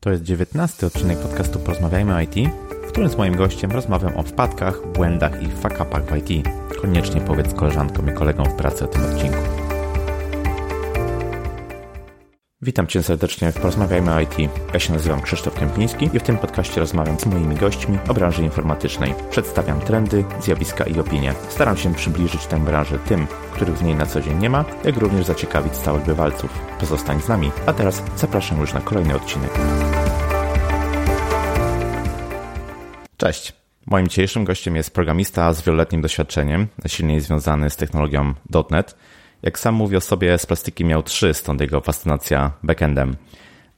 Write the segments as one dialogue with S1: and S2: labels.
S1: To jest dziewiętnasty odcinek podcastu Porozmawiajmy o IT, w którym z moim gościem rozmawiam o wpadkach, błędach i fuck-upach w IT. Koniecznie powiedz koleżankom i kolegom w pracy o tym odcinku. Witam Cię serdecznie w Porozmawiajmy o IT. Ja się nazywam Krzysztof Kępiński i w tym podcaście rozmawiam z moimi gośćmi o branży informatycznej. Przedstawiam trendy, zjawiska i opinie. Staram się przybliżyć tę branżę tym, których w niej na co dzień nie ma, jak również zaciekawić stałych bywalców. Pozostań z nami, a teraz zapraszam już na kolejny odcinek. Cześć. Moim dzisiejszym gościem jest programista z wieloletnim doświadczeniem, silniej związany z technologią .NET. Jak sam mówi o sobie, z plastiki miał trzy, stąd jego fascynacja backendem.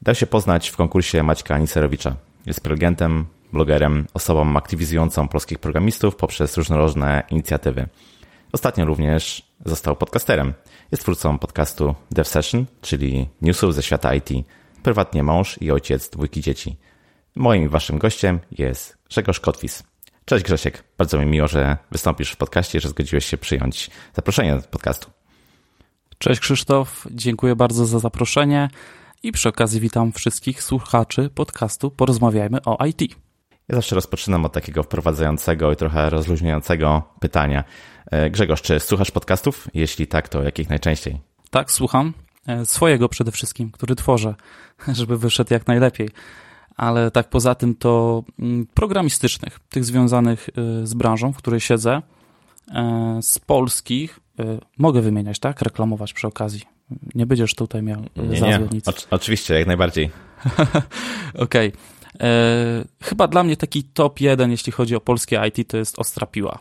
S1: Dał się poznać w konkursie Maćka Aniserowicza. Jest prelegentem, blogerem, osobą aktywizującą polskich programistów poprzez różnorodne inicjatywy. Ostatnio również został podcasterem. Jest twórcą podcastu Dev Session, czyli newsów ze świata IT. Prywatnie mąż i ojciec dwójki dzieci. Moim waszym gościem jest Grzegorz Kotwis. Cześć Grzesiek, bardzo mi miło, że wystąpisz w podcaście że zgodziłeś się przyjąć zaproszenie do podcastu.
S2: Cześć Krzysztof, dziękuję bardzo za zaproszenie i przy okazji witam wszystkich słuchaczy podcastu Porozmawiajmy o IT.
S1: Ja zawsze rozpoczynam od takiego wprowadzającego i trochę rozluźniającego pytania. E, Grzegorz, czy słuchasz podcastów? Jeśli tak, to jakich najczęściej?
S2: Tak, słucham. E, swojego przede wszystkim, który tworzę, żeby wyszedł jak najlepiej. Ale tak poza tym to mm, programistycznych, tych związanych e, z branżą, w której siedzę, z polskich, mogę wymieniać, tak? Reklamować przy okazji. Nie będziesz tutaj miał
S1: nie, nie. oczywiście, jak najbardziej.
S2: Okej. Okay. E, chyba dla mnie taki top jeden, jeśli chodzi o polskie IT, to jest Ostra Piła.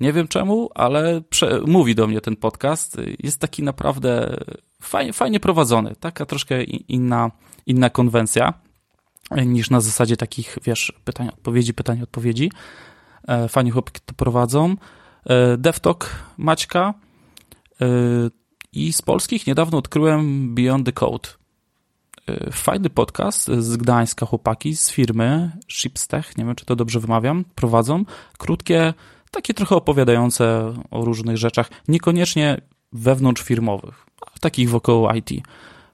S2: Nie wiem czemu, ale mówi do mnie ten podcast. Jest taki naprawdę fajnie, fajnie prowadzony. Taka troszkę inna, inna konwencja niż na zasadzie takich, wiesz, pytań, odpowiedzi, pytań, odpowiedzi. E, fajnie chłopaki to prowadzą. E, DevTalk Maćka i z polskich niedawno odkryłem Beyond the Code. Y, fajny podcast z Gdańska, chłopaki z firmy Shipstech, nie wiem czy to dobrze wymawiam, prowadzą krótkie, takie trochę opowiadające o różnych rzeczach, niekoniecznie wewnątrzfirmowych, a takich wokoło IT.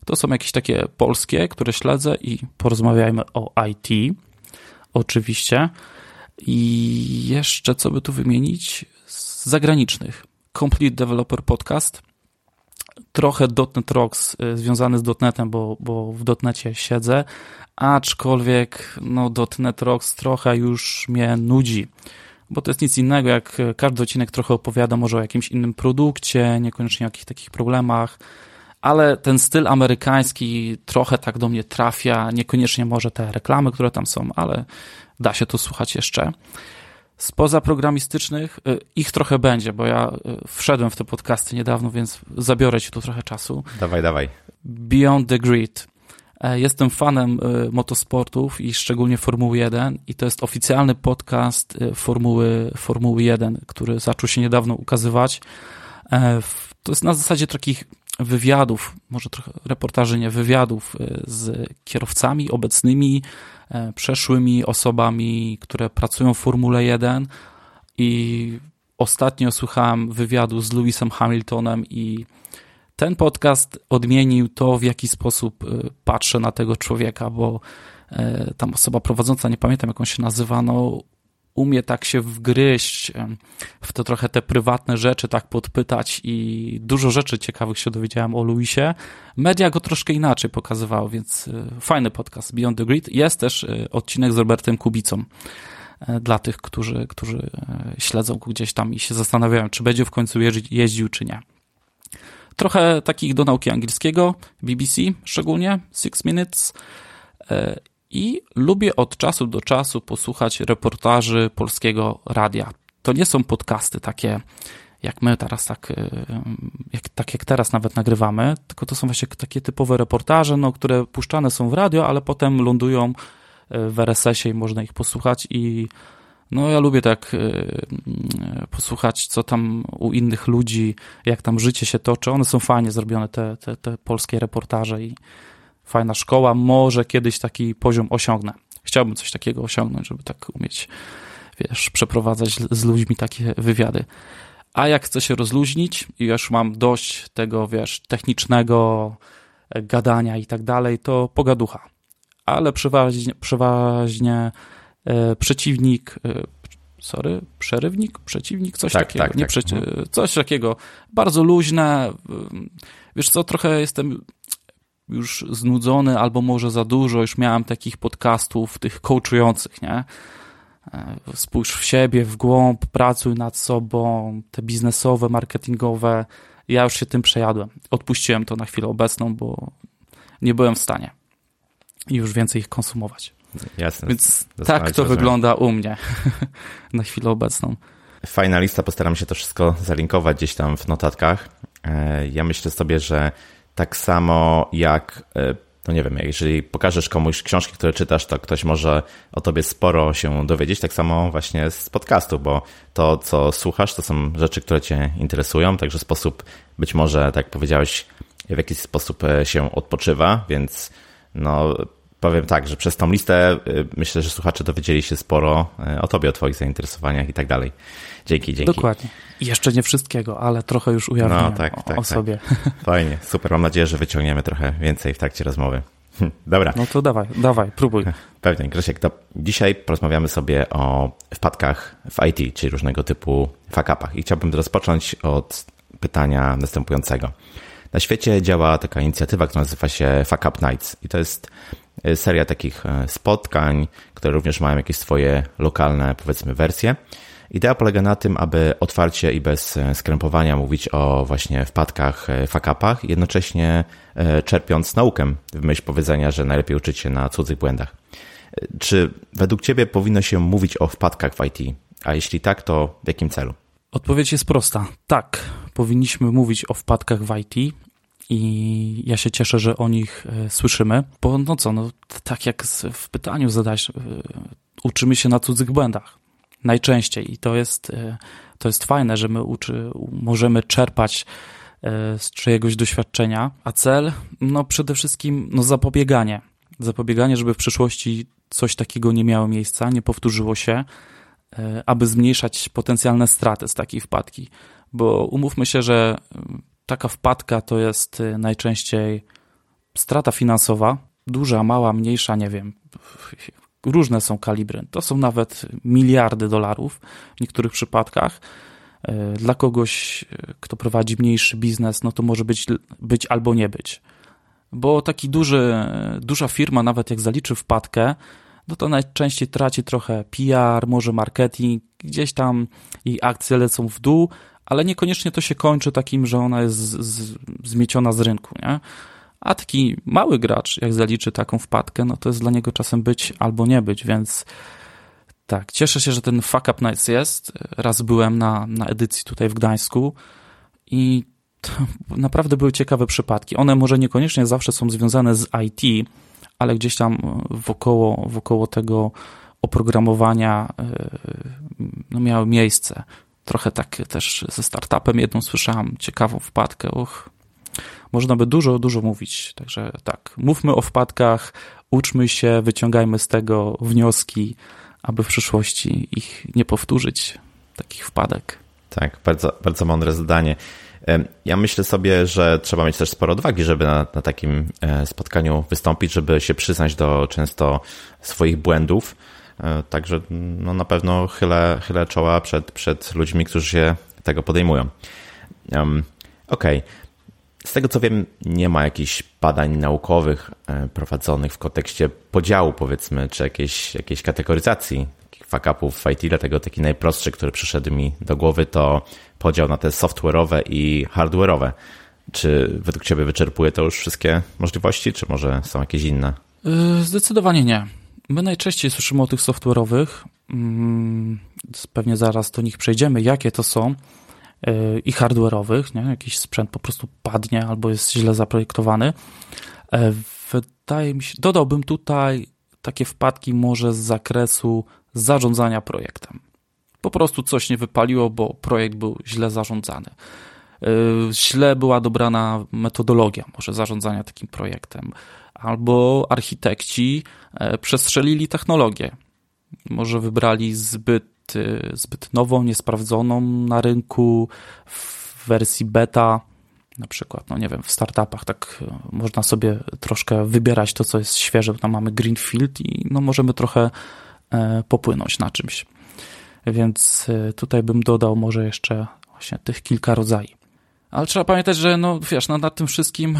S2: To są jakieś takie polskie, które śledzę i porozmawiajmy o IT, oczywiście. I jeszcze co by tu wymienić? Zagranicznych. Complete Developer Podcast trochę .NET Rocks y, związany z .NETem, bo, bo w .NETie siedzę, aczkolwiek no, .NET Rocks trochę już mnie nudzi, bo to jest nic innego, jak każdy odcinek trochę opowiada może o jakimś innym produkcie, niekoniecznie o jakichś takich problemach, ale ten styl amerykański trochę tak do mnie trafia, niekoniecznie może te reklamy, które tam są, ale da się to słuchać jeszcze. Spoza programistycznych y, ich trochę będzie, bo ja y, wszedłem w te podcasty niedawno, więc zabiorę ci tu trochę czasu.
S1: Dawaj, dawaj.
S2: Beyond the Grid. E, jestem fanem y, motosportów i szczególnie Formuły 1 i to jest oficjalny podcast Formuły, Formuły 1, który zaczął się niedawno ukazywać. E, to jest na zasadzie takich wywiadów, może trochę reportaży, nie wywiadów z kierowcami obecnymi, przeszłymi osobami, które pracują w Formule 1 i ostatnio słuchałem wywiadu z Lewisem Hamiltonem i ten podcast odmienił to, w jaki sposób e, patrzę na tego człowieka, bo e, tam osoba prowadząca, nie pamiętam jak on się nazywa, no umie tak się wgryźć w to trochę te prywatne rzeczy, tak podpytać i dużo rzeczy ciekawych się dowiedziałem o Luisie. Media go troszkę inaczej pokazywały, więc e, fajny podcast Beyond the Grid. Jest też e, odcinek z Robertem Kubicą e, dla tych, którzy, którzy śledzą go gdzieś tam i się zastanawiają, czy będzie w końcu jeździł, czy nie. Trochę takich do nauki angielskiego, BBC szczególnie, Six Minutes i lubię od czasu do czasu posłuchać reportaży polskiego radia. To nie są podcasty takie, jak my teraz tak, y, jak, tak jak teraz nawet nagrywamy, tylko to są właśnie takie typowe reportaże, no, które puszczane są w radio, ale potem lądują y, w RSS-ie i można ich posłuchać i no ja lubię tak y, posłuchać, co tam u innych ludzi, jak tam życie się toczy. One są fajnie zrobione, te, te, te polskie reportaże i fajna szkoła, może kiedyś taki poziom osiągnę. Chciałbym coś takiego osiągnąć, żeby tak umieć, wiesz, przeprowadzać z ludźmi takie wywiady. A jak chcę się rozluźnić i już mam dość tego, wiesz, technicznego e, gadania i tak dalej, to pogaducha. ale przeważnie, przeważnie e, przeciwnik, e, sorry, przerywnik, przeciwnik, coś
S1: tak,
S2: takiego,
S1: tak,
S2: nie
S1: tak.
S2: Przeci
S1: Mhm.
S2: coś takiego, bardzo luźne, wiesz co, trochę jestem już znudzony, albo może za dużo, już miałem takich podcastów, tych coachujących, nie? E, Spójrz w siebie, w głąb, pracuj nad sobą, te biznesowe, marketingowe. Ja już się tym przejadłem. Odpuściłem to na chwilę obecną, bo nie byłem w stanie już więcej ich konsumować.
S1: Jasne.
S2: Więc tak to
S1: rozumiem.
S2: wygląda u mnie na chwilę obecną.
S1: Fajna lista, postaram się to wszystko zalinkować gdzieś tam w notatkach. E, Ja myślę sobie, że tak samo jak, e, no nie wiem, jeżeli pokażesz komuś książki, które czytasz, to ktoś może o tobie sporo się dowiedzieć, tak samo właśnie z podcastu, bo to, co słuchasz, to są rzeczy, które cię interesują, także sposób, być może, tak jak powiedziałeś, w jakiś sposób e, się odpoczywa, więc no powiem tak, że przez tą listę y, myślę, że słuchacze dowiedzieli się sporo y, o tobie, o twoich zainteresowaniach i tak dalej. Dzięki, dzięki.
S2: Dokładnie. I jeszcze nie wszystkiego, ale trochę już ujawniłem
S1: No, tak,
S2: o,
S1: tak,
S2: o
S1: tak.
S2: sobie.
S1: Fajnie, super. Mam nadzieję, że wyciągniemy trochę więcej w trakcie rozmowy. Dobra,
S2: No to dawaj, dawaj, próbuj.
S1: pewnie. Grzesiek, to dzisiaj porozmawiamy sobie o wpadkach w IT, czyli różnego typu fuck-upach. I chciałbym rozpocząć od pytania następującego. Na świecie działa taka inicjatywa, która nazywa się Fuck Up Nights i to jest seria takich e, spotkań, które również mają jakieś swoje lokalne, powiedzmy, wersje. Idea polega na tym, aby otwarcie i bez e, skrępowania mówić o właśnie wpadkach, e, fuck-upach, jednocześnie czerpiąc naukę w myśl powiedzenia, że najlepiej uczyć się na cudzych błędach. Czy według Ciebie powinno się mówić o wpadkach w IT? A jeśli tak, to w jakim celu?
S2: Odpowiedź jest prosta. Tak, powinniśmy mówić o wpadkach w IT i ja się cieszę, że o nich e, słyszymy, bo no co, no tak jak w pytaniu zadać, e, uczymy się na cudzych błędach. Najczęściej i to jest, e, to jest fajne, że my uczy, możemy czerpać z czyjegoś doświadczenia, a cel, no przede wszystkim, no zapobieganie. Zapobieganie, żeby w przyszłości coś takiego nie miało miejsca, nie powtórzyło się, aby zmniejszać potencjalne straty z takiej wpadki. Bo umówmy się, że taka wpadka to jest e, najczęściej strata finansowa, duża, mała, mniejsza, nie wiem. Różne są kalibry. To są nawet miliardy dolarów w niektórych przypadkach. E, Dla kogoś, e, kto prowadzi mniejszy biznes, no to może być, być albo nie być. Bo taki duży, duża firma, nawet jak zaliczy wpadkę, no to najczęściej traci trochę PR, może marketing, gdzieś tam jej akcje lecą w dół, ale niekoniecznie to się kończy takim, że ona jest z, z, zmieciona z rynku, nie? A taki mały gracz, jak zaliczy taką wpadkę, no to jest dla niego czasem być albo nie być, więc tak, cieszę się, że ten Fuck Up Nights jest. Raz byłem na, na edycji tutaj w Gdańsku i naprawdę były ciekawe przypadki. One może niekoniecznie zawsze są związane z IT, ale gdzieś tam wokoło, wokoło tego oprogramowania yy, no, miały miejsce. Trochę tak też ze startupem jedną słyszałem ciekawą wpadkę. Och, można by dużo, dużo mówić. Także tak, mówmy o wpadkach, uczmy się, wyciągajmy z tego wnioski, aby w przyszłości ich nie powtórzyć, takich wpadek.
S1: Tak, bardzo, bardzo mądre zdanie. Ja myślę sobie, że trzeba mieć też sporo odwagi, żeby na, na takim e, spotkaniu wystąpić, żeby się przyznać do często swoich błędów. E, Także no, na pewno chylę, chylę czoła przed, przed ludźmi, którzy się tego podejmują. Em, Okej. Z tego co wiem, nie ma jakichś badań naukowych e, prowadzonych w kontekście podziału, powiedzmy, czy jakiejś, jakiejś kategoryzacji fuck-upów w IT, dlatego taki najprostszy, który przyszedł mi do głowy, to podział na te software'owe i hardware'owe. Czy według Ciebie wyczerpuje to już wszystkie możliwości, czy może są jakieś inne?
S2: Yy, Zdecydowanie nie. My najczęściej słyszymy o tych software'owych. mm, Pewnie zaraz do nich przejdziemy, jakie to są. yy, I hardware'owych, nie? Jakiś sprzęt po prostu padnie albo jest źle zaprojektowany. E, Wydaje mi się, dodałbym tutaj takie wpadki może z zakresu zarządzania projektem. Po prostu coś nie wypaliło, bo projekt był źle zarządzany. Yy, Źle była dobrana metodologia może zarządzania takim projektem, albo architekci e, przestrzelili technologię. Może wybrali zbyt, y, zbyt nową, niesprawdzoną na rynku w wersji beta, na przykład, no nie wiem, w startupach tak e, można sobie troszkę wybierać to, co jest świeże, tam mamy greenfield i no możemy trochę e, popłynąć na czymś. Więc e, tutaj bym dodał może jeszcze właśnie tych kilka rodzajów. Ale trzeba pamiętać, że no wiesz, no, nad tym wszystkim,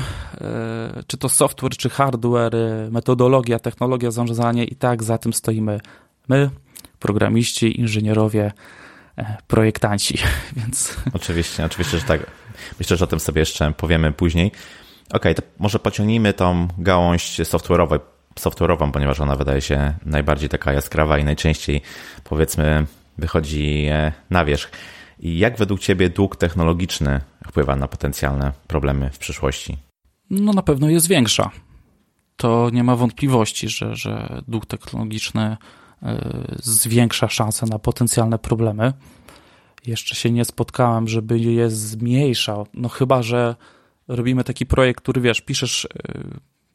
S2: czy to software, czy hardware, metodologia, technologia, zarządzanie i tak za tym stoimy my, programiści, inżynierowie, projektanci, więc...
S1: Oczywiście, oczywiście, że tak. Myślę, że o tym sobie jeszcze powiemy później. Ok, to może pociągnijmy tą gałąź software'ową, software'ową, ponieważ ona wydaje się najbardziej taka jaskrawa i najczęściej powiedzmy wychodzi na wierzch. I jak według Ciebie dług technologiczny wpływa na potencjalne problemy w przyszłości?
S2: No na pewno jest większa. To nie ma wątpliwości, że, że dług technologiczny e, zwiększa szanse na potencjalne problemy. Jeszcze się nie spotkałem, żeby je zmniejszał. No chyba, że robimy taki projekt, który wiesz, piszesz y,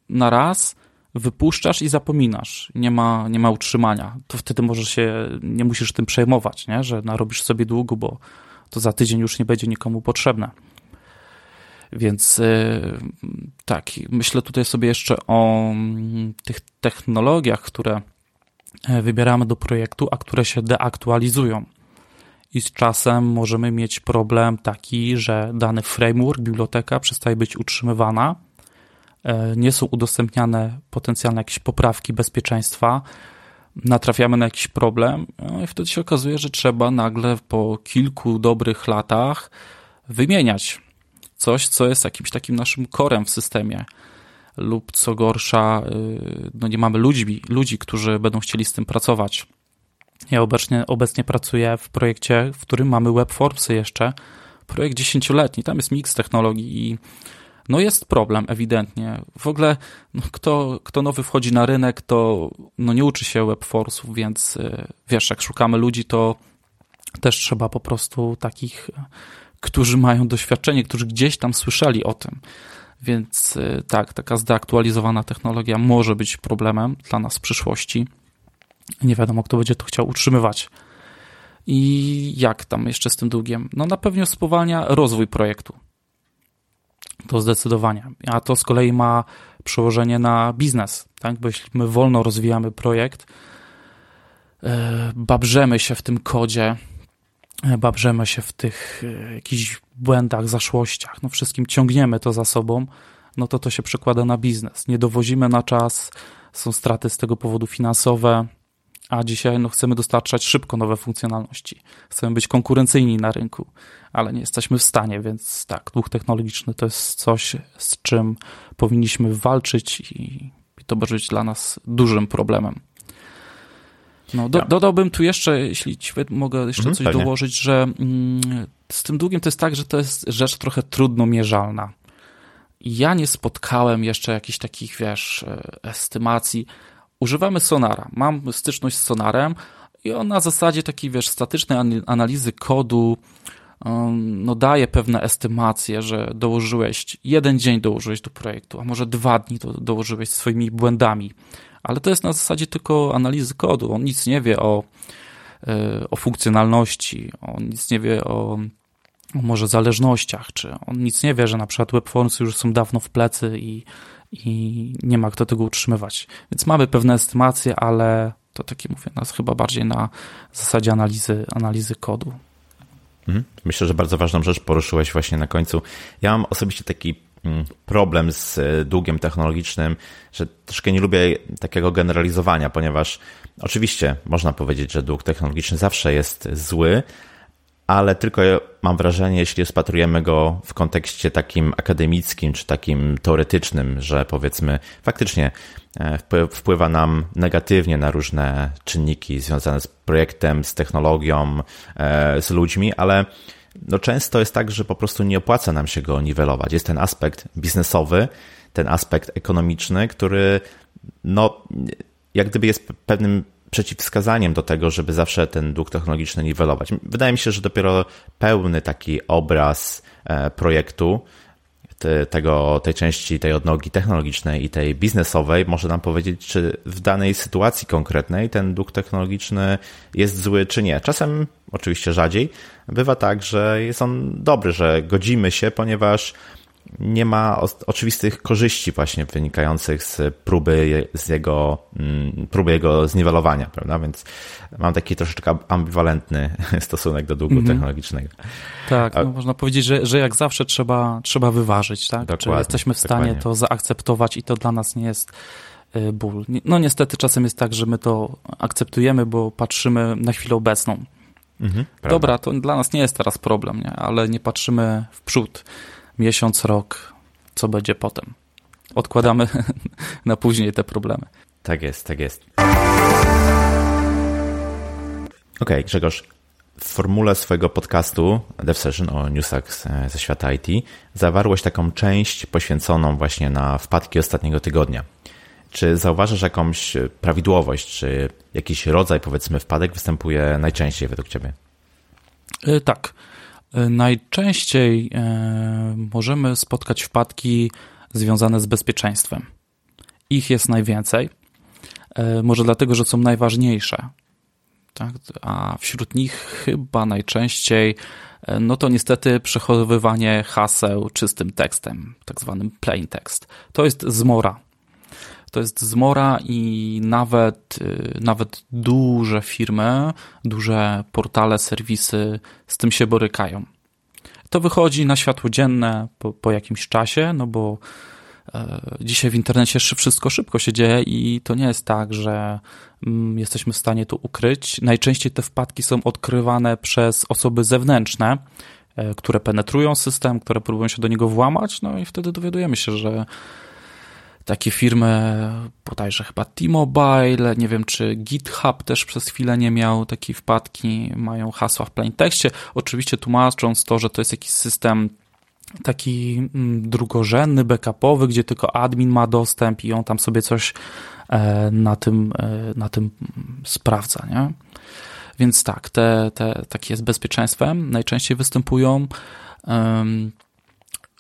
S2: na raz, wypuszczasz i zapominasz. Nie ma, nie ma utrzymania. To wtedy możesz się, nie musisz tym przejmować, nie? że narobisz sobie długo, bo to za tydzień już nie będzie nikomu potrzebne. Więc y, tak, myślę tutaj sobie jeszcze o mm, tych technologiach, które e, wybieramy do projektu, a które się deaktualizują i z czasem możemy mieć problem taki, że dany framework, biblioteka przestaje być utrzymywana, nie są udostępniane potencjalne jakieś poprawki bezpieczeństwa, natrafiamy na jakiś problem no i wtedy się okazuje, że trzeba nagle po kilku dobrych latach wymieniać coś, co jest jakimś takim naszym korem w systemie lub co gorsza, y, no nie mamy ludzi, ludzi, którzy będą chcieli z tym pracować. Ja obecnie, obecnie pracuję w projekcie, w którym mamy webformsy jeszcze. Projekt dziesięcioletni, tam jest miks technologii i no jest problem ewidentnie. W ogóle no kto, kto nowy wchodzi na rynek, to no nie uczy się webformsów, więc y, wiesz, jak szukamy ludzi, to też trzeba po prostu takich, którzy mają doświadczenie, którzy gdzieś tam słyszeli o tym. Więc y, tak, taka zdeaktualizowana technologia może być problemem dla nas w przyszłości. Nie wiadomo, kto będzie to chciał utrzymywać. I jak tam jeszcze z tym długiem? No na pewno spowalnia rozwój projektu. To zdecydowanie. A to z kolei ma przełożenie na biznes, tak? Bo jeśli my wolno rozwijamy projekt, e, babrzemy się w tym kodzie, e, babrzemy się w tych e, jakichś błędach, zaszłościach, no wszystkim ciągniemy to za sobą, no to to się przekłada na biznes. Nie dowozimy na czas, są straty z tego powodu finansowe, a dzisiaj no, chcemy dostarczać szybko nowe funkcjonalności. Chcemy być konkurencyjni na rynku, ale nie jesteśmy w stanie, więc tak, dług technologiczny to jest coś, z czym powinniśmy walczyć i, i to może być dla nas dużym problemem. No, do, dodałbym tu jeszcze, jeśli ci mogę jeszcze mhm, coś pewnie. dołożyć, że mm, z tym długiem to jest tak, że to jest rzecz trochę trudno mierzalna. Ja nie spotkałem jeszcze jakichś takich, wiesz, e, estymacji, używamy Sonara. Mam styczność z Sonarem i on na zasadzie takiej, wiesz, statycznej analizy kodu no daje pewne estymacje, że dołożyłeś, jeden dzień dołożyłeś do projektu, a może dwa dni dołożyłeś swoimi błędami. Ale to jest na zasadzie tylko analizy kodu. On nic nie wie o, e, o funkcjonalności, on nic nie wie o, o może zależnościach, czy on nic nie wie, że na przykład webformsy już są dawno w plecy i i nie ma kto tego utrzymywać. Więc mamy pewne estymacje, ale to takie mówię, nas chyba bardziej na zasadzie analizy, analizy kodu.
S1: Mhm. Myślę, że bardzo ważną rzecz poruszyłeś właśnie na końcu. Ja mam osobiście taki mm, problem z e, długiem technologicznym, że troszkę nie lubię takiego generalizowania, ponieważ oczywiście można powiedzieć, że dług technologiczny zawsze jest zły, ale tylko mam wrażenie, jeśli rozpatrujemy go w kontekście takim akademickim czy takim teoretycznym, że powiedzmy faktycznie e, wpływa nam negatywnie na różne czynniki związane z projektem, z technologią, e, z ludźmi, ale no często jest tak, że po prostu nie opłaca nam się go niwelować. Jest ten aspekt biznesowy, ten aspekt ekonomiczny, który no, jak gdyby jest pewnym przeciwwskazaniem do tego, żeby zawsze ten dług technologiczny niwelować. Wydaje mi się, że dopiero pełny taki obraz e, projektu, tego, tej części, tej odnogi technologicznej i tej biznesowej może nam powiedzieć, czy w danej sytuacji konkretnej ten dług technologiczny jest zły, czy nie. Czasem, oczywiście rzadziej, bywa tak, że jest on dobry, że godzimy się, ponieważ nie ma oczywistych korzyści właśnie wynikających z próby, z jego, mm, próby jego zniwelowania, prawda? Więc mam taki troszeczkę ambiwalentny stosunek do długu mm -hmm. technologicznego.
S2: Tak, no można powiedzieć, że, że jak zawsze trzeba, trzeba wyważyć, tak? Czy jesteśmy w stanie dokładnie. to zaakceptować i to dla nas nie jest y, ból. No niestety czasem jest tak, że my to akceptujemy, bo patrzymy na chwilę obecną. Mhm, Dobra, to dla nas nie jest teraz problem, nie? ale nie patrzymy w przód. Miesiąc, rok, co będzie potem. Odkładamy na później te problemy.
S1: Tak jest, tak jest. OK, Grzegorz, w formule swojego podcastu Dev Session o newsach ze świata IT zawarłeś taką część poświęconą właśnie na wpadki ostatniego tygodnia. Czy zauważasz jakąś prawidłowość, czy jakiś rodzaj, powiedzmy, wpadek występuje najczęściej według Ciebie?
S2: E, tak. E, najczęściej e, możemy spotkać wpadki związane z bezpieczeństwem. Ich jest najwięcej. Może dlatego, że są najważniejsze. Tak? A wśród nich chyba najczęściej no to niestety przechowywanie haseł czystym tekstem, tak zwanym plain text. To jest zmora to jest zmora i nawet, y, nawet duże firmy, duże portale, serwisy z tym się borykają. To wychodzi na światło dzienne po, po jakimś czasie, no bo e, dzisiaj w internecie wszystko szybko się dzieje i to nie jest tak, że mm, jesteśmy w stanie to ukryć. Najczęściej te wpadki są odkrywane przez osoby zewnętrzne, e, które penetrują system, które próbują się do niego włamać, no i wtedy dowiadujemy się, że takie firmy, bodajże chyba T-Mobile, nie wiem czy GitHub też przez chwilę nie miał takiej wpadki, mają hasła w plaintekście, oczywiście tłumacząc to, że to jest jakiś system taki mm, drugorzędny, backupowy, gdzie tylko admin ma dostęp i on tam sobie coś e, na tym, e, na tym sprawdza, nie? Więc tak, te, te takie z bezpieczeństwem najczęściej występują.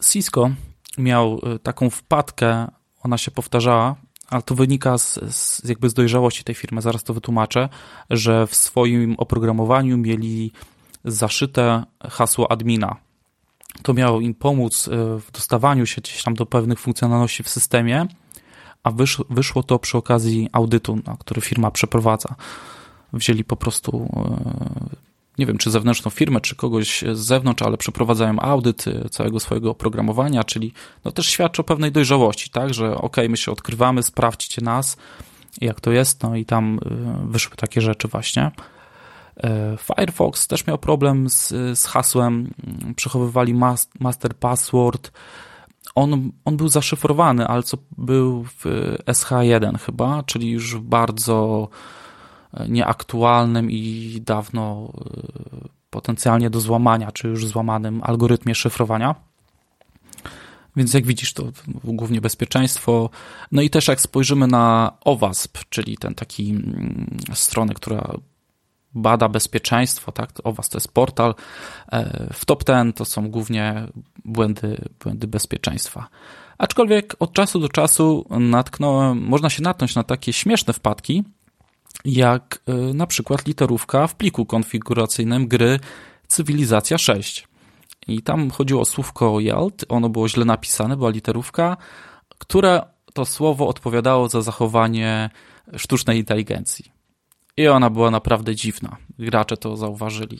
S2: Cisco miał e, taką wpadkę ona się powtarzała, ale to wynika z, z, jakby z dojrzałości tej firmy, zaraz to wytłumaczę, że w swoim oprogramowaniu mieli zaszyte hasło admina. To miało im pomóc e, w dostawaniu się gdzieś tam do pewnych funkcjonalności w systemie, a wysz, wyszło to przy okazji audytu, który firma przeprowadza. Wzięli po prostu e, nie wiem, czy zewnętrzną firmę, czy kogoś z zewnątrz, ale przeprowadzają audyt całego swojego oprogramowania, czyli no też świadczy o pewnej dojrzałości, tak, że ok, my się odkrywamy, sprawdźcie nas, jak to jest, no i tam y, wyszły takie rzeczy właśnie. Y, Firefox też miał problem z, z hasłem, mm, przechowywali master password, on, on był zaszyfrowany, ale co był w SH1 chyba, czyli już bardzo nieaktualnym i dawno y, potencjalnie do złamania, czy już złamanym algorytmie szyfrowania. Więc jak widzisz, to głównie bezpieczeństwo. No i też jak spojrzymy na OWASP, czyli ten taki mm, strony, która bada bezpieczeństwo, tak? OWASP to jest portal. E, w top 10 to są głównie błędy, błędy bezpieczeństwa. Aczkolwiek od czasu do czasu natknąłem, można się natknąć na takie śmieszne wpadki, jak y, na przykład literówka w pliku konfiguracyjnym gry Cywilizacja 6. I tam chodziło o słówko YALT, ono było źle napisane, była literówka, które to słowo odpowiadało za zachowanie sztucznej inteligencji. I ona była naprawdę dziwna. Gracze to zauważyli.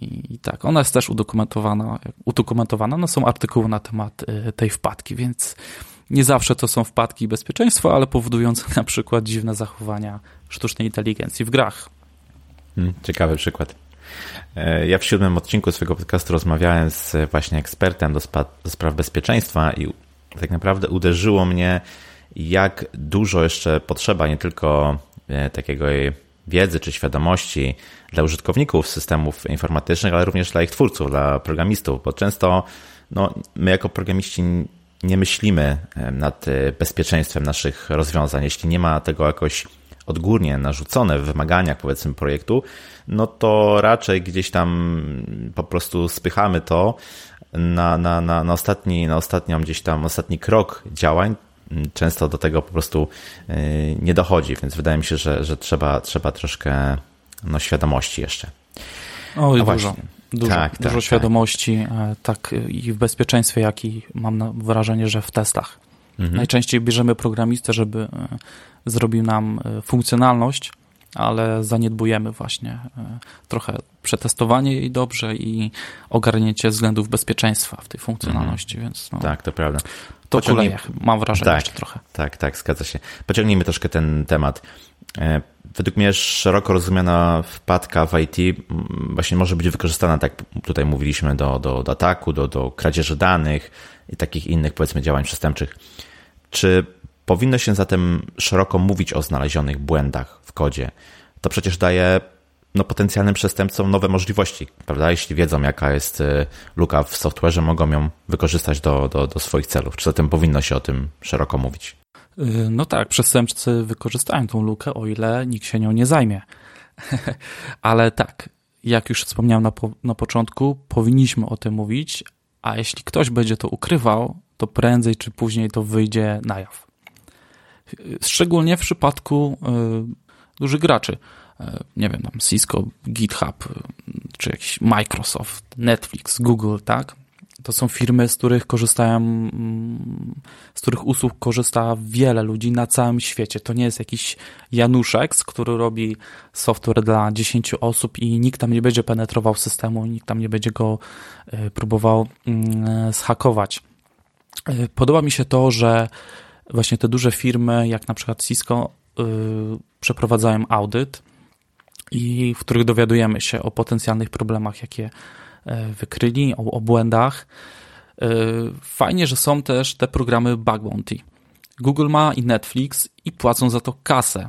S2: I, I, tak, ona jest też udokumentowana. udokumentowana. No są artykuły na temat y, tej wpadki, więc nie zawsze to są wpadki bezpieczeństwa, ale powodujące na przykład dziwne zachowania sztucznej inteligencji w grach.
S1: Hmm, ciekawy przykład. E, ja w siódmym odcinku swojego podcastu rozmawiałem z właśnie ekspertem do, spa, do spraw bezpieczeństwa i tak naprawdę uderzyło mnie, jak dużo jeszcze potrzeba nie tylko e, takiego wiedzy czy świadomości dla użytkowników systemów informatycznych, ale również dla ich twórców, dla programistów, bo często no, my jako programiści nie myślimy nad e, bezpieczeństwem naszych rozwiązań. Jeśli nie ma tego jakoś odgórnie narzucone w wymaganiach, powiedzmy, projektu, no to raczej gdzieś tam po prostu spychamy to na, na, na, na, ostatni, na ostatnią gdzieś tam, ostatni krok działań. Często do tego po prostu e, nie dochodzi, więc wydaje mi się, że, że trzeba, trzeba troszkę no, świadomości jeszcze.
S2: Oj, dużo. Właśnie. Dużo, tak, dużo tak, świadomości, tak. tak. i w bezpieczeństwie, jak i mam wrażenie, że w testach. Mhm. Najczęściej bierzemy programistę, żeby e, zrobił nam e, funkcjonalność, ale zaniedbujemy właśnie e, trochę przetestowanie jej dobrze i ogarnięcie względów bezpieczeństwa w tej funkcjonalności, mhm. więc no,
S1: tak, to prawda.
S2: To Pociągnij... kuleje, mam wrażenie
S1: tak,
S2: jeszcze trochę.
S1: Tak, tak, zgadza się. Pociągnijmy troszkę ten temat. Według mnie szeroko rozumiana wpadka w IT właśnie może być wykorzystana, tak tutaj mówiliśmy, do, do, do ataku, do, do kradzieży danych i takich innych, powiedzmy, działań przestępczych. Czy powinno się zatem szeroko mówić o znalezionych błędach w kodzie? To przecież daje no, potencjalnym przestępcom nowe możliwości, prawda? Jeśli wiedzą, jaka jest y, luka w software'ze, mogą ją wykorzystać do, do, do swoich celów. Czy zatem powinno się o tym szeroko mówić?
S2: Y, no tak, przestępcy wykorzystają tą lukę, o ile nikt się nią nie zajmie. Ale tak, jak już wspomniałem na, po, na początku, powinniśmy o tym mówić, a jeśli ktoś będzie to ukrywał, to prędzej czy później to wyjdzie na jaw. Szczególnie w przypadku y, dużych graczy. Y, nie wiem, tam Cisco, GitHub, czy jakiś Microsoft, Netflix, Google, tak? To są firmy, z których korzystają, mm, z których usług korzysta wiele ludzi na całym świecie. To nie jest jakiś Januszek, który robi software dla 10 osób i nikt tam nie będzie penetrował systemu, nikt tam nie będzie go y, próbował mm, zhakować. Y, podoba mi się to, że właśnie te duże firmy, jak na przykład Cisco, yy, przeprowadzają audyt i w których dowiadujemy się o potencjalnych problemach, jakie E, wykryli, o, o błędach. E, fajnie, że są też te programy Bug Bounty. Google ma i Netflix i płacą za to kasę,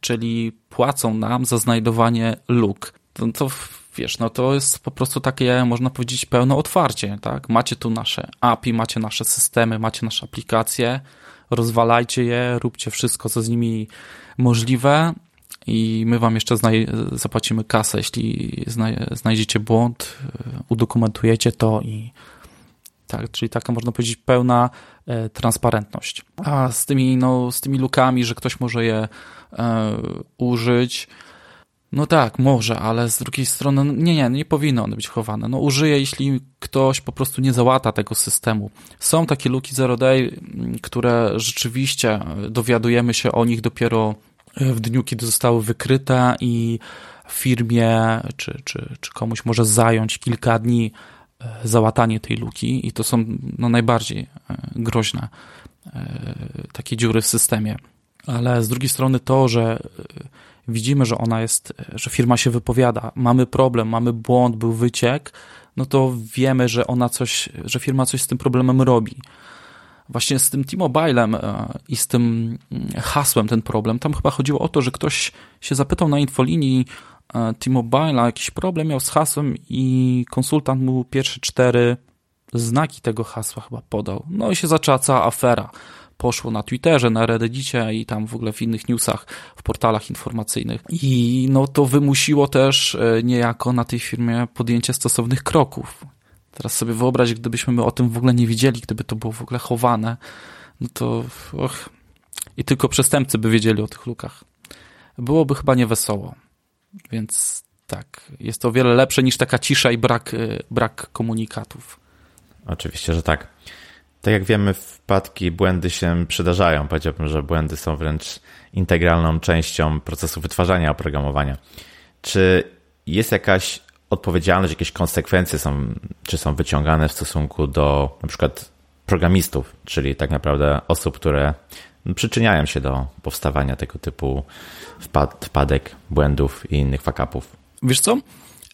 S2: czyli płacą nam za znajdowanie luk. To, to wiesz, no to jest po prostu takie, można powiedzieć, pełne otwarcie, tak? Macie tu nasze API, macie nasze systemy, macie nasze aplikacje, rozwalajcie je, róbcie wszystko, co z nimi możliwe, i my wam jeszcze zapłacimy kasę, jeśli znajdziecie błąd, e, udokumentujecie to i tak, czyli taka można powiedzieć pełna e, transparentność. A z tymi, no, z tymi lukami, że ktoś może je e, użyć, no tak, może, ale z drugiej strony, no, nie, nie, nie powinno one być chowane. No użyje, jeśli ktoś po prostu nie załata tego systemu. Są takie luki zero day, które rzeczywiście dowiadujemy się o nich dopiero w dniu, kiedy zostały wykryte i firmie czy, czy, czy komuś może zająć kilka dni e, załatanie tej luki i to są no, najbardziej e, groźne e, takie dziury w systemie. Ale z drugiej strony to, że widzimy, że ona jest, że firma się wypowiada, mamy problem, mamy błąd, był wyciek, no to wiemy, że ona coś, że firma coś z tym problemem robi właśnie z tym T-Mobilem e, i z tym mm, hasłem ten problem, tam chyba chodziło o to, że ktoś się zapytał na infolinii e, T-Mobile'a, jakiś problem miał z hasłem i konsultant mu pierwsze cztery znaki tego hasła chyba podał. No i się zaczęła cała afera. Poszło na Twitterze, na Reddicie i tam w ogóle w innych newsach, w portalach informacyjnych. I no to wymusiło też e, niejako na tej firmie podjęcie stosownych kroków. Teraz sobie wyobraź, gdybyśmy my o tym w ogóle nie wiedzieli, gdyby to było w ogóle chowane, no to och, i tylko przestępcy by wiedzieli o tych lukach. Byłoby chyba niewesoło. Więc tak, jest to o wiele lepsze niż taka cisza i brak, y, brak komunikatów.
S1: Oczywiście, że tak. Tak jak wiemy, wpadki, błędy się przydarzają. Powiedziałbym, że błędy są wręcz integralną częścią procesu wytwarzania oprogramowania. Czy jest jakaś odpowiedzialność, jakieś konsekwencje są, czy są wyciągane w stosunku do na przykład programistów, czyli tak naprawdę osób, które przyczyniają się do powstawania tego typu wpad, wpadek, błędów i innych fakapów.
S2: Wiesz co?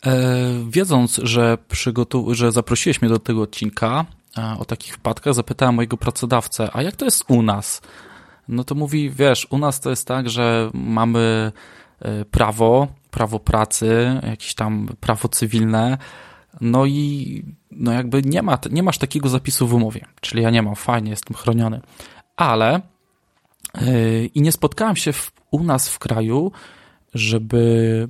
S2: E, wiedząc, że, że zaprosiłeś mnie do tego odcinka o takich wpadkach, zapytałem mojego pracodawcę, a jak to jest u nas? No to mówi, wiesz, u nas to jest tak, że mamy e, prawo, prawo pracy, jakieś tam prawo cywilne, no i no jakby nie, ma, nie masz takiego zapisu w umowie, czyli ja nie mam, fajnie, jestem chroniony, ale yy, i nie spotkałem się w, u nas w kraju, żeby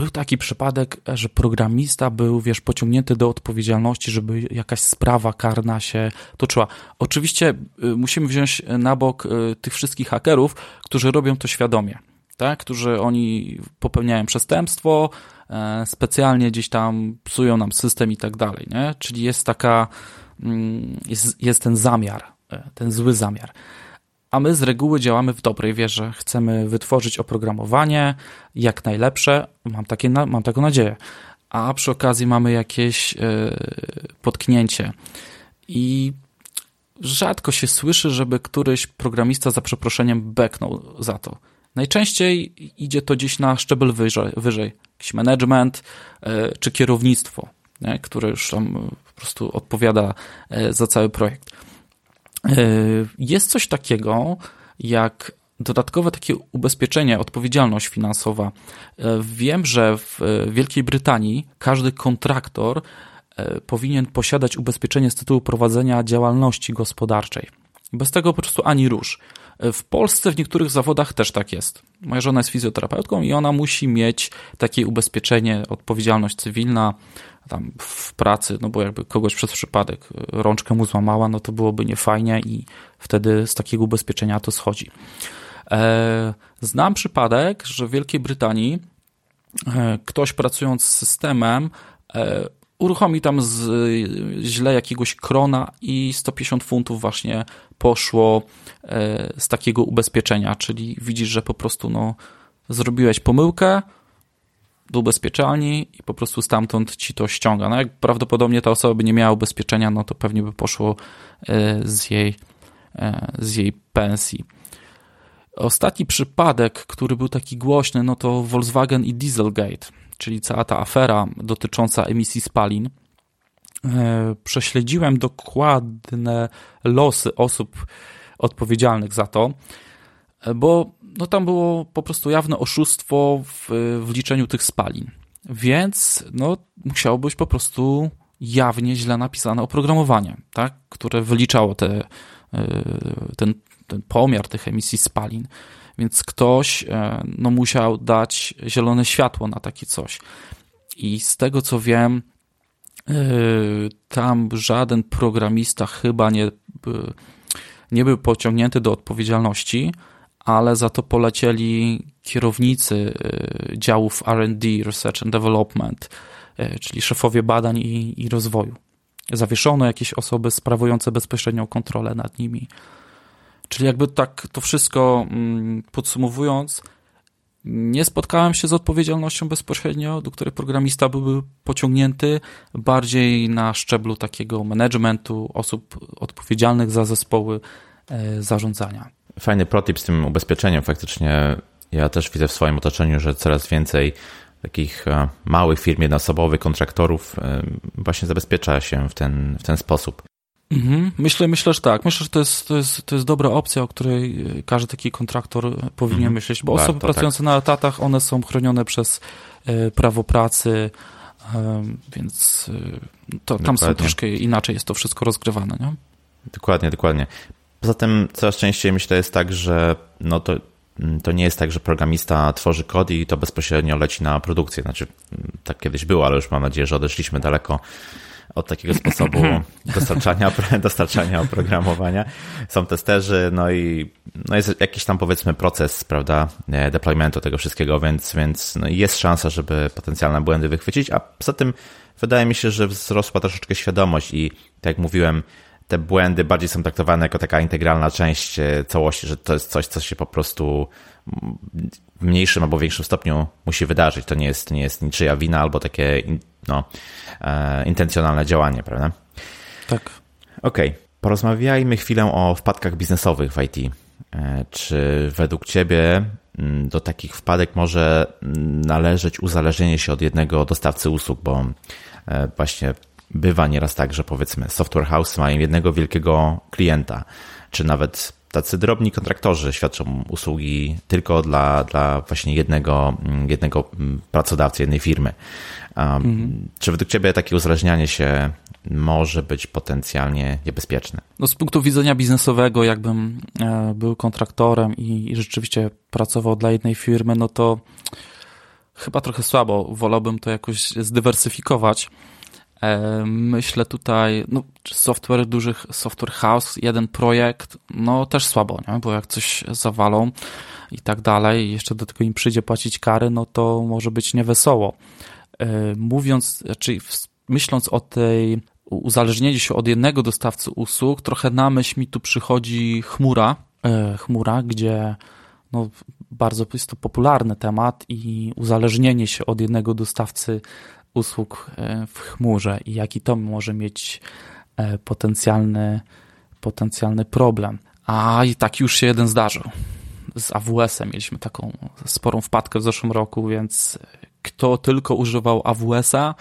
S2: był taki przypadek, że programista był, wiesz, pociągnięty do odpowiedzialności, żeby jakaś sprawa karna się toczyła. Oczywiście y, musimy wziąć na bok y, tych wszystkich hakerów, którzy robią to świadomie tak? którzy oni popełniają przestępstwo, e, specjalnie gdzieś tam psują nam system i tak dalej, nie? Czyli jest taka, mm, jest, jest ten zamiar, e, ten zły zamiar. A my z reguły działamy w dobrej wierze. Chcemy wytworzyć oprogramowanie jak najlepsze, mam, takie, mam taką nadzieję, a przy okazji mamy jakieś e, potknięcie. I rzadko się słyszy, żeby któryś programista za przeproszeniem beknął za to. Najczęściej idzie to gdzieś na szczebel wyżej, wyżej. jakiś management e, czy kierownictwo, nie? które już tam po prostu odpowiada e, za cały projekt. E, jest coś takiego jak dodatkowe takie ubezpieczenie, odpowiedzialność finansowa. Wiem, że w Wielkiej Brytanii każdy kontraktor powinien posiadać ubezpieczenie z tytułu prowadzenia działalności gospodarczej. Bez tego po prostu ani rusz. W Polsce w niektórych zawodach też tak jest. Moja żona jest fizjoterapeutką i ona musi mieć takie ubezpieczenie, odpowiedzialność cywilna tam w pracy, no bo jakby kogoś przez przypadek rączkę mu złamała, no to byłoby niefajnie i wtedy z takiego ubezpieczenia to schodzi. E, znam przypadek, że w Wielkiej Brytanii e, ktoś pracując z systemem e, uruchomi tam z, źle jakiegoś krona i 150 funtów właśnie poszło e, z takiego ubezpieczenia, czyli widzisz, że po prostu no, zrobiłeś pomyłkę do ubezpieczalni i po prostu stamtąd ci to ściąga. No jak prawdopodobnie ta osoba by nie miała ubezpieczenia, no to pewnie by poszło e, z jej, e, z jej pensji. Ostatni przypadek, który był taki głośny, no to Volkswagen i Dieselgate czyli cała ta afera dotycząca emisji spalin, e, prześledziłem dokładne losy osób odpowiedzialnych za to, bo no tam było po prostu jawne oszustwo w, w liczeniu tych spalin. Więc no, musiało być po prostu jawnie źle napisane oprogramowanie, tak? które wyliczało te, e, ten, ten pomiar tych emisji spalin więc ktoś e, no, musiał dać zielone światło na takie coś. I z tego co wiem, e, tam żaden programista chyba nie, nie był pociągnięty do odpowiedzialności, ale za to polecieli kierownicy e, działów RD, Research and Development, czyli szefowie badań i, i rozwoju. Zawieszono jakieś osoby sprawujące bezpośrednią kontrolę nad nimi. Czyli jakby tak to wszystko mm, podsumowując, nie spotkałem się z odpowiedzialnością bezpośrednio, do której programista byłby pociągnięty, bardziej na szczeblu takiego managementu, osób odpowiedzialnych za zespoły e, zarządzania.
S1: Fajny protip z tym ubezpieczeniem. Faktycznie ja też widzę w swoim otoczeniu, że coraz więcej takich e, małych firm jednoosobowych, kontraktorów e, właśnie zabezpiecza się w ten, w ten sposób.
S2: Mhm. Myślę, myślę, że tak. Myślę, że to jest, to, jest, to jest dobra opcja, o której każdy taki kontraktor powinien mhm. myśleć, bo Warto, osoby pracujące tak. na etatach, one są chronione przez e, prawo pracy, więc e, to, tam są troszkę inaczej jest to wszystko rozgrywane. Nie?
S1: Dokładnie, dokładnie. Poza tym coraz częściej myślę jest tak, że no to, to nie jest tak, że programista tworzy kod i to bezpośrednio leci na produkcję. Znaczy, tak kiedyś było, ale już mam nadzieję, że odeszliśmy daleko od takiego sposobu dostarczania, dostarczania oprogramowania. Są testerzy, no i no jest jakiś tam powiedzmy proces, prawda, deploymentu tego wszystkiego, więc, więc no jest szansa, żeby potencjalne błędy wychwycić, a poza tym wydaje mi się, że wzrosła troszeczkę świadomość i tak jak mówiłem, te błędy bardziej są traktowane jako taka integralna część e, całości, że to jest coś, co się po prostu w mniejszym albo większym stopniu musi wydarzyć. To nie jest, nie jest niczyja wina albo takie no, e, intencjonalne działanie, prawda?
S2: Tak.
S1: Okej, okay. porozmawiajmy chwilę o wpadkach biznesowych w IT. E, czy według Ciebie mm, do takich wpadek może mm, należeć uzależnienie się od jednego dostawcy usług, bo e, właśnie bywa nieraz tak, że powiedzmy software house mają jednego wielkiego klienta, czy nawet tacy drobni kontraktorzy świadczą usługi tylko dla, dla właśnie jednego, jednego pracodawcy, jednej firmy. mhm. Czy według Ciebie takie uzależnianie się może być potencjalnie niebezpieczne?
S2: No z punktu widzenia biznesowego, jakbym e, był kontraktorem i, i rzeczywiście pracował dla jednej firmy, no to chyba trochę słabo. Wolałbym to jakoś zdywersyfikować myślę tutaj, no, software dużych, software house, jeden projekt, no też słabo, nie? bo jak coś zawalą i tak dalej, jeszcze do tego im przyjdzie płacić kary, no to może być niewesoło. Mówiąc, czyli myśląc o tej uzależnieniu się od jednego dostawcy usług, trochę na myśl mi tu przychodzi chmura, e, chmura, gdzie no, bardzo jest to popularny temat i uzależnienie się od jednego dostawcy usług e, w chmurze i jaki to może mieć e, potencjalny, potencjalny problem. A i taki już się jeden zdarzył. Z AWS-em mieliśmy taką sporą wpadkę w zeszłym roku, więc kto tylko używał AWS-a,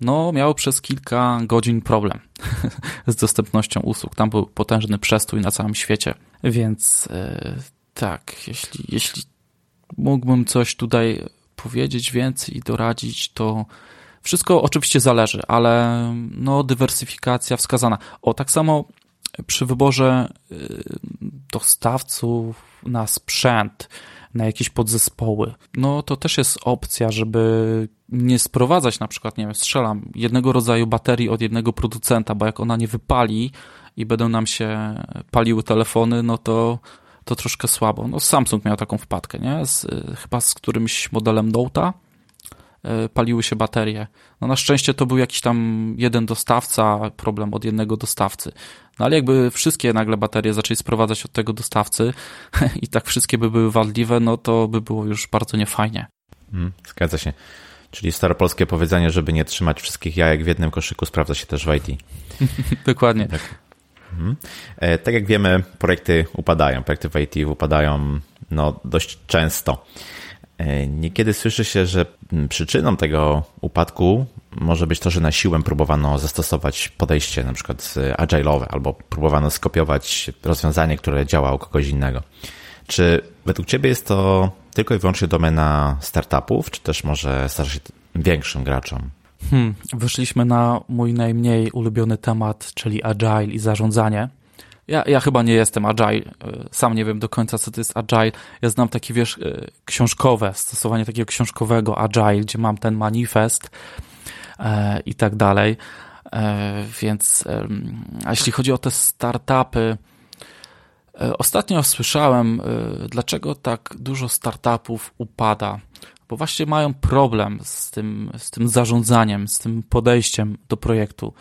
S2: no miał przez kilka godzin problem z dostępnością usług. Tam był potężny przestój na całym świecie, więc e, tak, jeśli, jeśli mógłbym coś tutaj powiedzieć więcej i doradzić, to wszystko oczywiście zależy, ale no, dywersyfikacja wskazana. O, tak samo przy wyborze y, dostawców na sprzęt, na jakieś podzespoły, no to też jest opcja, żeby nie sprowadzać na przykład, nie wiem, strzelam, jednego rodzaju baterii od jednego producenta, bo jak ona nie wypali i będą nam się paliły telefony, no to to troszkę słabo. No Samsung miał taką wpadkę, nie? Z, chyba z którymś modelem Note'a paliły się baterie. No na szczęście to był jakiś tam jeden dostawca, problem od jednego dostawcy. No ale jakby wszystkie nagle baterie zaczęli sprowadzać od tego dostawcy i tak wszystkie by były wadliwe, no to by było już bardzo niefajnie.
S1: Hmm, zgadza się. Czyli staropolskie powiedzenie, żeby nie trzymać wszystkich jajek w jednym koszyku, sprawdza się też w IT.
S2: Dokładnie. Tak.
S1: Mhm. E, tak jak wiemy, projekty upadają, projekty w IT upadają no, dość często. E, niekiedy słyszy się, że przyczyną tego upadku może być to, że na siłę próbowano zastosować podejście na przykład agile'owe albo próbowano skopiować rozwiązanie, które działa u kogoś innego. Czy według Ciebie jest to tylko i wyłącznie domena startupów, czy też może starza się większym graczom?
S2: Hmm, wyszliśmy na mój najmniej ulubiony temat, czyli agile i zarządzanie. Ja, ja chyba nie jestem agile, e, sam nie wiem do końca, co to jest agile. Ja znam takie, wiesz, e, książkowe, stosowanie takiego książkowego agile, gdzie mam ten manifest e, i tak dalej. E, więc, e, a jeśli chodzi o te startupy, e, ostatnio słyszałem, dlaczego tak dużo startupów upada bo właśnie mają problem z tym, z tym zarządzaniem, z tym podejściem do projektu.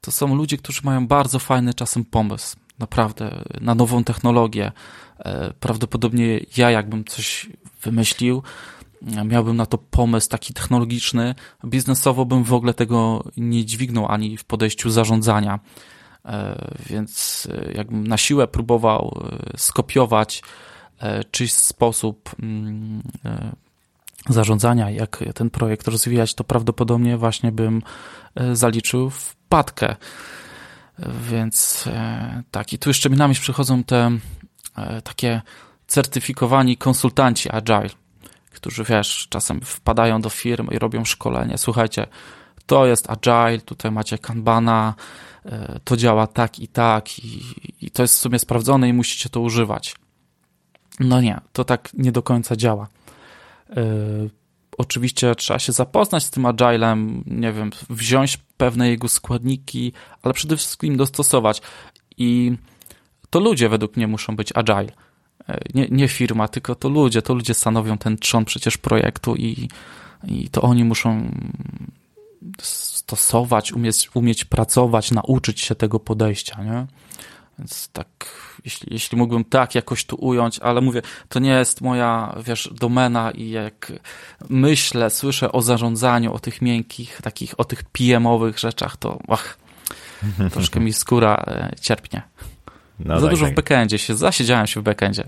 S2: To są ludzie, którzy mają bardzo fajny czasem pomysł, naprawdę, na nową technologię. E, prawdopodobnie ja, jakbym coś wymyślił, miałbym na to pomysł taki technologiczny, biznesowo bym w ogóle tego nie dźwignął ani w podejściu zarządzania. E, więc e, jakbym na siłę próbował skopiować czyjś sposób mm, zarządzania, jak ten projekt rozwijać, to prawdopodobnie właśnie bym e, zaliczył wpadkę. Więc e, tak, i tu jeszcze mi na myśl przychodzą te e, takie certyfikowani konsultanci Agile, którzy wiesz, czasem wpadają do firm i robią szkolenie. Słuchajcie, to jest Agile, tutaj macie Kanbana, to działa tak i tak, i, i to jest w sumie sprawdzone i musicie to używać. No nie, to tak nie do końca działa. Oczywiście trzeba się zapoznać z tym agilem, nie wiem, wziąć pewne jego składniki, ale przede wszystkim dostosować. I to ludzie według mnie muszą być agile. Y, nie, nie firma, tylko to ludzie. To ludzie stanowią ten trzon przecież projektu i, i to oni muszą stosować, umieć, umieć pracować, nauczyć się tego podejścia. Nie? Więc tak, jeśli, jeśli mógłbym tak jakoś tu ująć, ale mówię, to nie jest moja, wiesz, domena i jak myślę, słyszę o zarządzaniu, o tych miękkich, takich, o tych PM-owych rzeczach, to ach, troszkę mi skóra e, cierpnie. No Za tak, dużo tak. w backendzie się, zasiedziałem się w backendzie.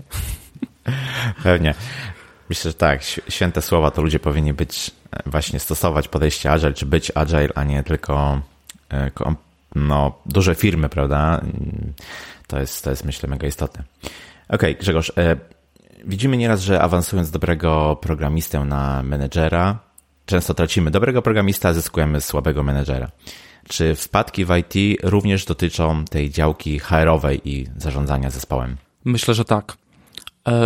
S1: Pewnie. Myślę, że tak, święte słowa to ludzie powinni być, e, właśnie stosować podejście agile, czy być agile, a nie tylko e, no, duże firmy, prawda? To jest, to jest myślę mega istotne. Okej, okay, Grzegorz, e, widzimy nieraz, że awansując dobrego programistę na menedżera, często tracimy dobrego programista, a zyskujemy słabego menedżera. Czy wpadki w IT również dotyczą tej działki HR-owej i zarządzania zespołem?
S2: Myślę, że tak. E,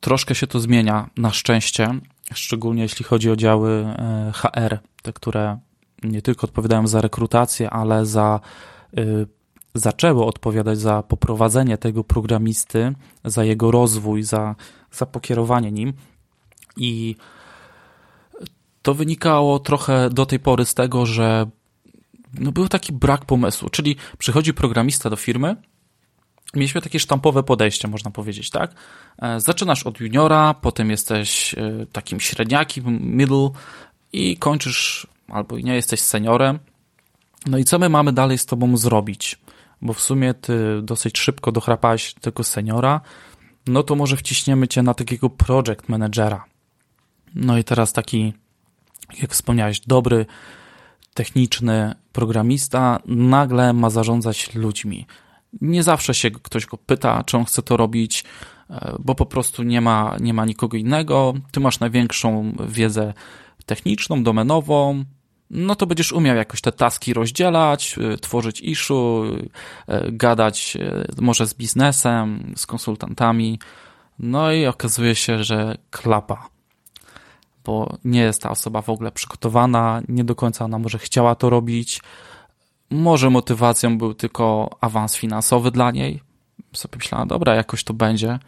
S2: troszkę się to zmienia, na szczęście, szczególnie jeśli chodzi o działy e, HR, te, które nie tylko odpowiadają za rekrutację, ale za y, zaczęły odpowiadać za poprowadzenie tego programisty, za jego rozwój, za, za pokierowanie nim. I to wynikało trochę do tej pory z tego, że no był taki brak pomysłu, czyli przychodzi programista do firmy, mieliśmy takie sztampowe podejście, można powiedzieć, tak? E, zaczynasz od juniora, potem jesteś e, takim średniakiem, middle i kończysz, albo nie jesteś seniorem. No i co my mamy dalej z tobą zrobić? Bo w sumie ty dosyć szybko dochrapałeś tego seniora, no to może wciśniemy cię na takiego project managera. No i teraz taki, jak wspomniałeś, dobry, techniczny programista nagle ma zarządzać ludźmi. Nie zawsze się ktoś go pyta, czy on chce to robić, e, bo po prostu nie ma, nie ma nikogo innego. Ty masz największą wiedzę techniczną, domenową, no to będziesz umiał jakoś te taski rozdzielać, e, tworzyć issue, e, gadać może z biznesem, z konsultantami. No i okazuje się, że klapa, bo nie jest ta osoba w ogóle przygotowana, nie do końca ona może chciała to robić. Może motywacją był tylko awans finansowy dla niej. Sobie myślała, dobra, jakoś to będzie,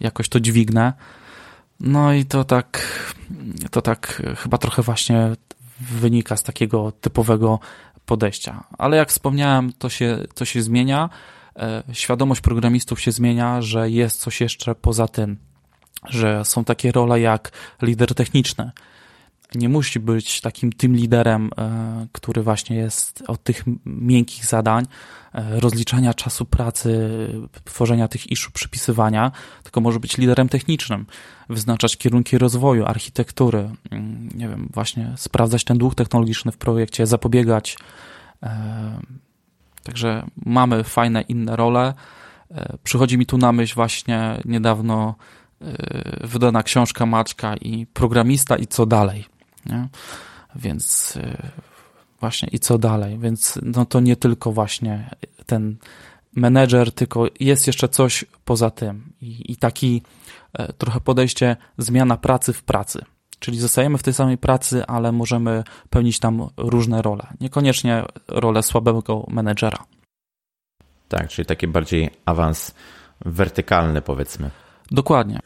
S2: jakoś to dźwignę. No i to tak, to tak chyba trochę właśnie wynika z takiego typowego podejścia. Ale jak wspomniałem, to się, to się zmienia. E, świadomość programistów się zmienia, że jest coś jeszcze poza tym, że są takie role jak lider techniczny, nie musi być takim tym liderem, e, który właśnie jest od tych miękkich zadań, e, rozliczania czasu pracy, tworzenia tych iszu, przypisywania, tylko może być liderem technicznym, wyznaczać kierunki rozwoju, architektury, nie wiem, właśnie sprawdzać ten dług technologiczny w projekcie, zapobiegać. E, także mamy fajne inne role. Przychodzi mi tu na myśl właśnie niedawno wydana książka Maćka i programista i co dalej. Nie? Więc y, właśnie i co dalej? Więc no to nie tylko właśnie ten menedżer, tylko jest jeszcze coś poza tym. I, i taki e, trochę podejście zmiana pracy w pracy. Czyli zostajemy w tej samej pracy, ale możemy pełnić tam różne role. Niekoniecznie rolę słabego menedżera.
S1: Tak, czyli taki bardziej awans wertykalny, powiedzmy.
S2: Dokładnie.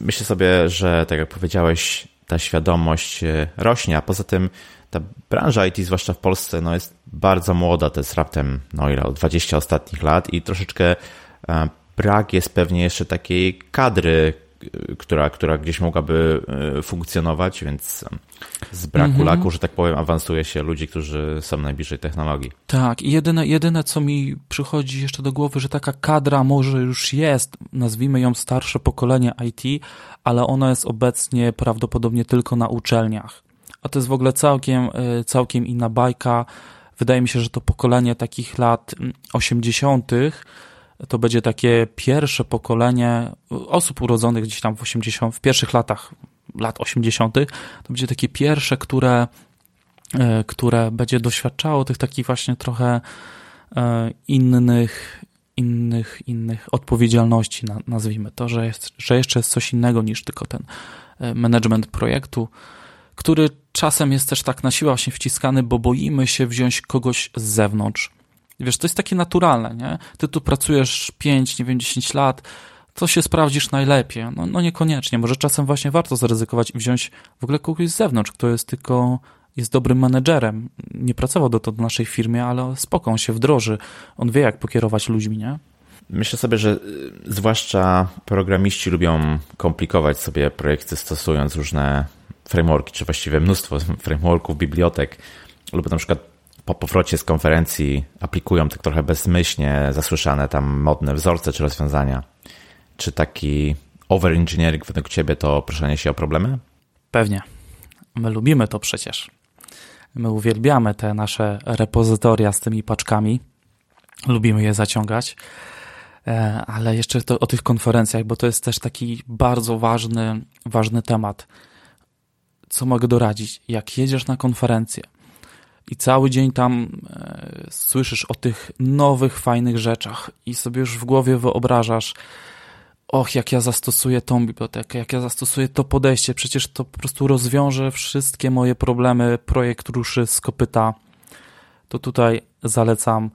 S1: Myślę sobie, że tak jak powiedziałeś, ta świadomość e, rośnie, a poza tym ta branża IT, zwłaszcza w Polsce, no jest bardzo młoda, to jest raptem no ile, 20 ostatnich lat i troszeczkę e, brak jest pewnie jeszcze takiej kadry, która, która gdzieś mogłaby e, funkcjonować, więc z braku mhm. laku, że tak powiem, awansuje się ludzi, którzy są najbliżej technologii.
S2: Tak, i jedyne, jedyne, co mi przychodzi jeszcze do głowy, że taka kadra może już jest, nazwijmy ją starsze pokolenie IT, ale ona jest obecnie prawdopodobnie tylko na uczelniach. A to jest w ogóle całkiem, e, całkiem inna bajka. Wydaje mi się, że to pokolenie takich lat 80., mm, to będzie takie pierwsze pokolenie osób urodzonych gdzieś tam w 80, w pierwszych latach, lat 80., to będzie takie pierwsze, które, e, które będzie doświadczało tych takich właśnie trochę e, innych, innych, innych odpowiedzialności, nazwijmy to, że, jest, że jeszcze jest coś innego niż tylko ten e, management projektu, który czasem jest też tak na siłę właśnie wciskany, bo boimy się wziąć kogoś z zewnątrz. Wiesz, to jest takie naturalne, nie? Ty tu pracujesz 5, nie wiem, 10 lat, to się sprawdzisz najlepiej. No, no niekoniecznie. Może czasem właśnie warto zaryzykować i wziąć w ogóle kogoś z zewnątrz, kto jest tylko jest dobrym menedżerem. Nie pracował dotąd w naszej firmie, ale spoko, on się wdroży. On wie, jak pokierować ludźmi, nie?
S1: Myślę sobie, że y, zwłaszcza programiści lubią komplikować sobie projekty, stosując różne frameworki, czy właściwie mnóstwo frameworków, bibliotek, lub na przykład po powrocie z konferencji aplikują tak trochę bezmyślnie zasłyszane tam modne wzorce czy rozwiązania. Czy taki overengineering według Ciebie to proszenie się o problemy?
S2: Pewnie. My lubimy to przecież. My uwielbiamy te nasze repozytoria z tymi paczkami. Lubimy je zaciągać. E, ale jeszcze to, o tych konferencjach, bo to jest też taki bardzo ważny, ważny temat. Co mogę doradzić? Jak jedziesz na konferencję, i cały dzień tam e, słyszysz o tych nowych, fajnych rzeczach i sobie już w głowie wyobrażasz, och, jak ja zastosuję tą bibliotekę, jak ja zastosuję to podejście, przecież to po prostu rozwiąże wszystkie moje problemy, projekt ruszy z kopyta, to tutaj zalecam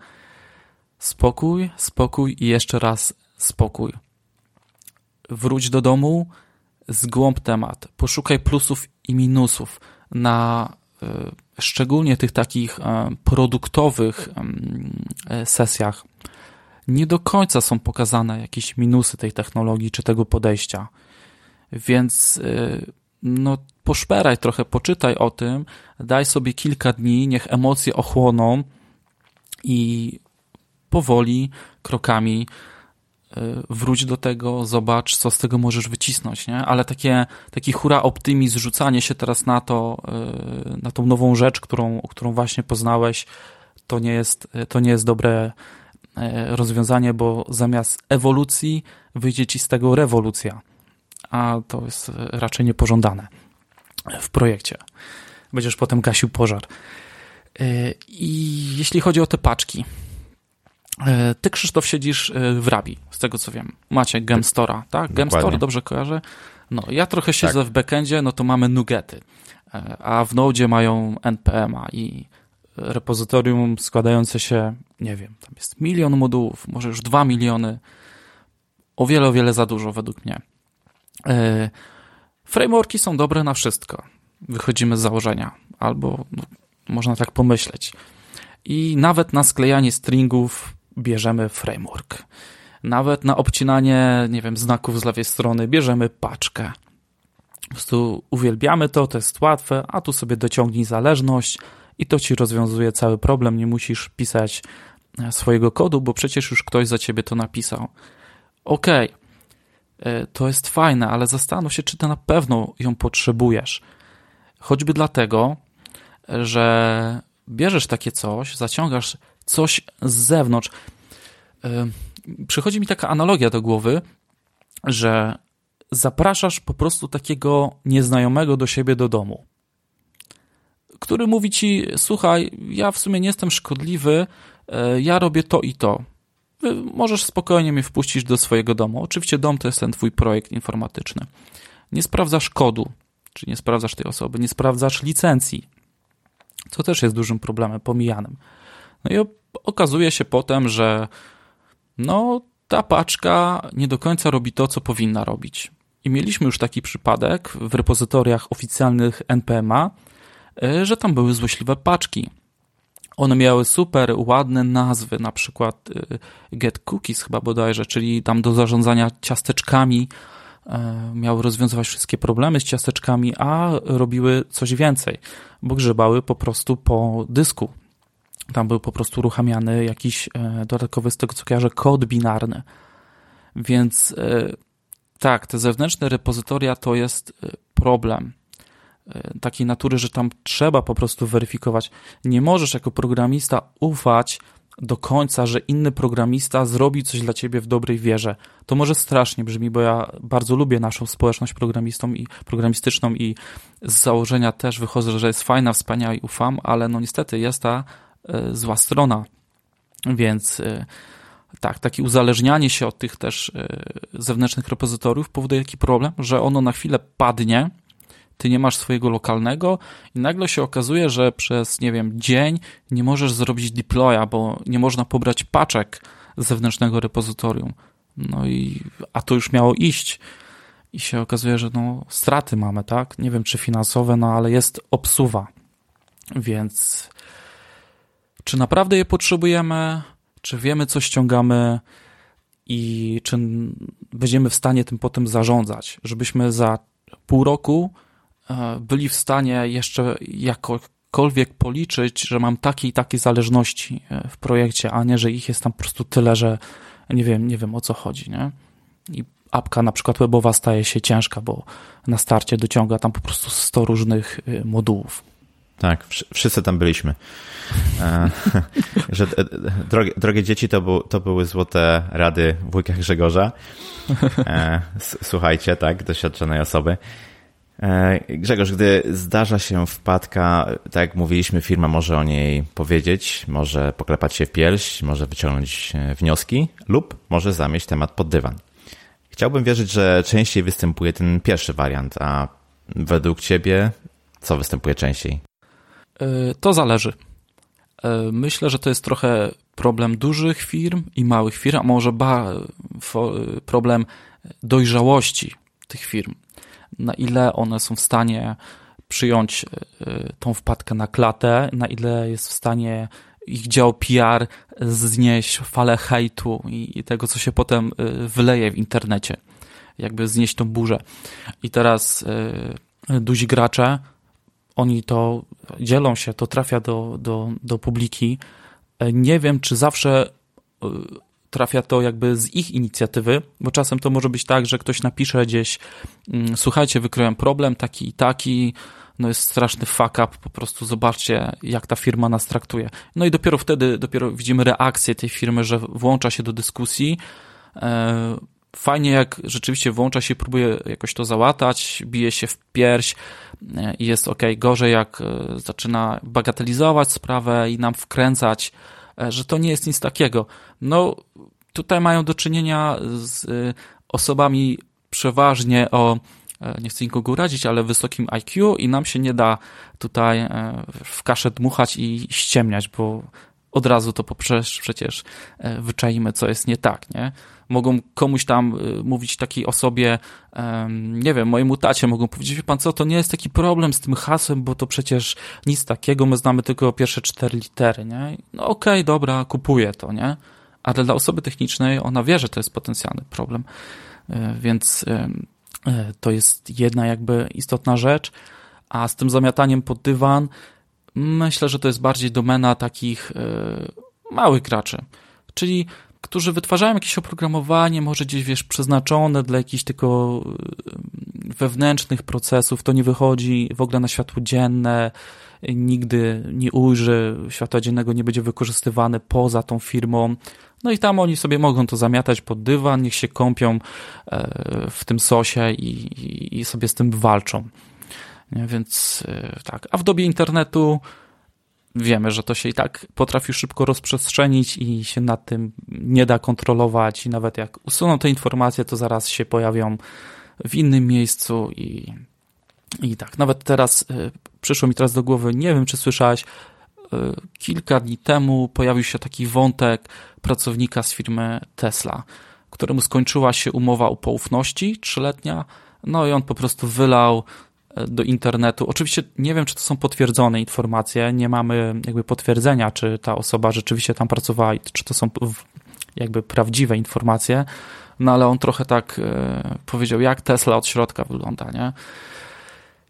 S2: spokój, spokój i jeszcze raz spokój. Wróć do domu, zgłąb temat, poszukaj plusów i minusów na y, szczególnie tych takich y, produktowych y, sesjach nie do końca są pokazane jakieś minusy tej technologii czy tego podejścia. Więc y, no, poszperaj trochę, poczytaj o tym, daj sobie kilka dni, niech emocje ochłoną i powoli, krokami wróć do tego, zobacz, co z tego możesz wycisnąć, nie? Ale takie, taki hura optymizm, rzucanie się teraz na to, y, na tą nową rzecz, którą, którą właśnie poznałeś, to nie jest, to nie jest dobre E, rozwiązanie, bo zamiast ewolucji wyjdzie ci z tego rewolucja, a to jest raczej niepożądane w projekcie. Będziesz potem gasił pożar. I jeśli chodzi o te paczki, ty, Krzysztof, siedzisz w Rabi, z tego co wiem. Macie Gemstora, tak? Gemstore, dobrze kojarzę? No, ja trochę siedzę tak. w backendzie, no to mamy Nugety, a w Node mają NPM-a i repozytorium składające się, nie wiem, tam jest milion modułów, może już dwa miliony, o wiele, o wiele za dużo według mnie. E, frameworki są dobre na wszystko. Wychodzimy z założenia, albo no, można tak pomyśleć. I nawet na sklejanie stringów bierzemy framework. Nawet na obcinanie, nie wiem, znaków z lewej strony bierzemy paczkę. Po prostu uwielbiamy to, to jest łatwe, a tu sobie dociągnij zależność, i to ci rozwiązuje cały problem. Nie musisz pisać e, swojego kodu, bo przecież już ktoś za ciebie to napisał. Okej, okay, to jest fajne, ale zastanów się, czy ty na pewno ją potrzebujesz. Choćby dlatego, że bierzesz takie coś, zaciągasz coś z zewnątrz. E, przychodzi mi taka analogia do głowy, że zapraszasz po prostu takiego nieznajomego do siebie do domu który mówi ci: Słuchaj, ja w sumie nie jestem szkodliwy, e, ja robię to i to. Możesz spokojnie mnie wpuścić do swojego domu. Oczywiście dom to jest ten twój projekt informatyczny. Nie sprawdzasz kodu, czy nie sprawdzasz tej osoby, nie sprawdzasz licencji, co też jest dużym problemem, pomijanym. No i okazuje się potem, że no, ta paczka nie do końca robi to, co powinna robić. I mieliśmy już taki przypadek w repozytoriach oficjalnych NPMA, E, że tam były złośliwe paczki. One miały super ładne nazwy, na przykład e, Get Cookies chyba bodajże, czyli tam do zarządzania ciasteczkami, e, miały rozwiązywać wszystkie problemy z ciasteczkami, a robiły coś więcej, bo grzebały po prostu po dysku. Tam był po prostu uruchamiany jakiś dodatkowy, z tego co kojarzę, kod binarny. Więc tak, te zewnętrzne repozytoria to jest problem. E, takiej natury, że tam trzeba po prostu weryfikować. Nie możesz jako programista ufać do końca, że inny programista zrobi coś dla ciebie w dobrej wierze. To może strasznie brzmi, bo ja bardzo lubię naszą społeczność programistą i programistyczną i z założenia też wychodzę, że jest fajna, wspaniała i ufam, ale no niestety jest ta zła strona. Więc y, tak, takie uzależnianie się od tych też y, zewnętrznych repozytoriów powoduje taki problem, że ono na chwilę padnie, ty nie masz swojego lokalnego i nagle się okazuje, że przez, nie wiem, dzień nie możesz zrobić deploya, bo nie można pobrać paczek z zewnętrznego repozytorium. No i, a to już miało iść. I się okazuje, że no, straty mamy, tak? Nie wiem, czy finansowe, no ale jest obsuwa. Więc czy naprawdę je potrzebujemy? Czy wiemy, co ściągamy? I czy będziemy w stanie tym potem zarządzać? Żebyśmy za pół roku E, byli w stanie jeszcze jakokolwiek policzyć, że mam takie i takie zależności e, w projekcie, a nie, że ich jest tam po prostu tyle, że nie wiem, nie wiem o co chodzi, nie? I apka na przykład webowa staje się ciężka, bo na starcie dociąga tam po prostu 100 różnych e, modułów.
S1: Tak, wszyscy tam byliśmy. że, drogie, drogie dzieci, to, był, to były złote rady wujka Grzegorza. słuchajcie, tak, doświadczonej osoby. E, Grzegorz, gdy zdarza się wpadka, tak jak mówiliśmy, firma może o niej powiedzieć, może poklepać się w pierś, może wyciągnąć e, wnioski lub może zamieść temat pod dywan. Chciałbym wierzyć, że częściej występuje ten pierwszy wariant, a według Ciebie co występuje częściej?
S2: To zależy. Myślę, że to jest trochę problem dużych firm i małych firm, a może problem dojrzałości tych firm. Na ile one są w stanie przyjąć tą wpadkę na klatę, na ile jest w stanie ich dział PR znieść falę hejtu i tego, co się potem wyleje w internecie. Jakby znieść tą burzę. I teraz duzi gracze, oni to dzielą się, to trafia do, do, do publiki. Nie wiem, czy zawsze y, trafia to jakby z ich inicjatywy, bo czasem to może być tak, że ktoś napisze gdzieś, mm, słuchajcie, wykryłem problem taki i taki, no jest straszny fuck up, po prostu zobaczcie, jak ta firma nas traktuje. No i dopiero wtedy, dopiero widzimy reakcję tej firmy, że włącza się do dyskusji. E, fajnie, jak rzeczywiście włącza się, próbuje jakoś to załatać, bije się w pierś e, i jest ok. Gorzej, jak e, zaczyna bagatelizować sprawę i nam wkręcać, że to nie jest nic takiego. No, tutaj mają do czynienia z osobami przeważnie o E, nie chcę nikogo urazić, ale wysokim IQ i nam się nie da tutaj e, w kaszę dmuchać i ściemniać, bo od razu to poprzez przecież e, wyczaimy, co jest nie tak, nie? Mogą komuś tam mówić takiej osobie, nie wiem, mojemu tacie mogą powiedzieć, wie pan co, to nie jest taki problem z tym hasłem, bo to przecież nic takiego, my znamy tylko pierwsze cztery litery, nie? No okej, okay, dobra, kupuję to, nie? Ale dla osoby technicznej ona wie, że to jest potencjalny problem, więc E, to jest jedna jakby istotna rzecz, a z tym zamiataniem pod dywan myślę, że to jest bardziej domena takich e, małych graczy, czyli którzy wytwarzają jakieś oprogramowanie, może gdzieś, wiesz, przeznaczone dla jakichś tylko wewnętrznych procesów, to nie wychodzi w ogóle na światło dzienne, nigdy nie ujrzy światła dziennego, nie będzie wykorzystywane poza tą firmą. No i tam oni sobie mogą to zamiatać pod dywan, niech się kąpią e, w tym sosie i, i sobie z tym walczą. Więc e, tak. A w dobie internetu wiemy, że to się i tak potrafi szybko rozprzestrzenić i się nad tym nie da kontrolować i nawet jak usuną te informacje, to zaraz się pojawią w innym miejscu i, i tak. Nawet teraz e, przyszło mi teraz do głowy, nie wiem czy słyszałeś, kilka dni temu pojawił się taki wątek pracownika z firmy Tesla, któremu skończyła się umowa o poufności trzyletnia, no i on po prostu wylał do internetu. Oczywiście nie wiem, czy to są potwierdzone informacje, nie mamy jakby potwierdzenia, czy ta osoba rzeczywiście tam pracowała i czy to są jakby prawdziwe informacje, no ale on trochę tak e, powiedział, jak Tesla od środka wygląda, nie?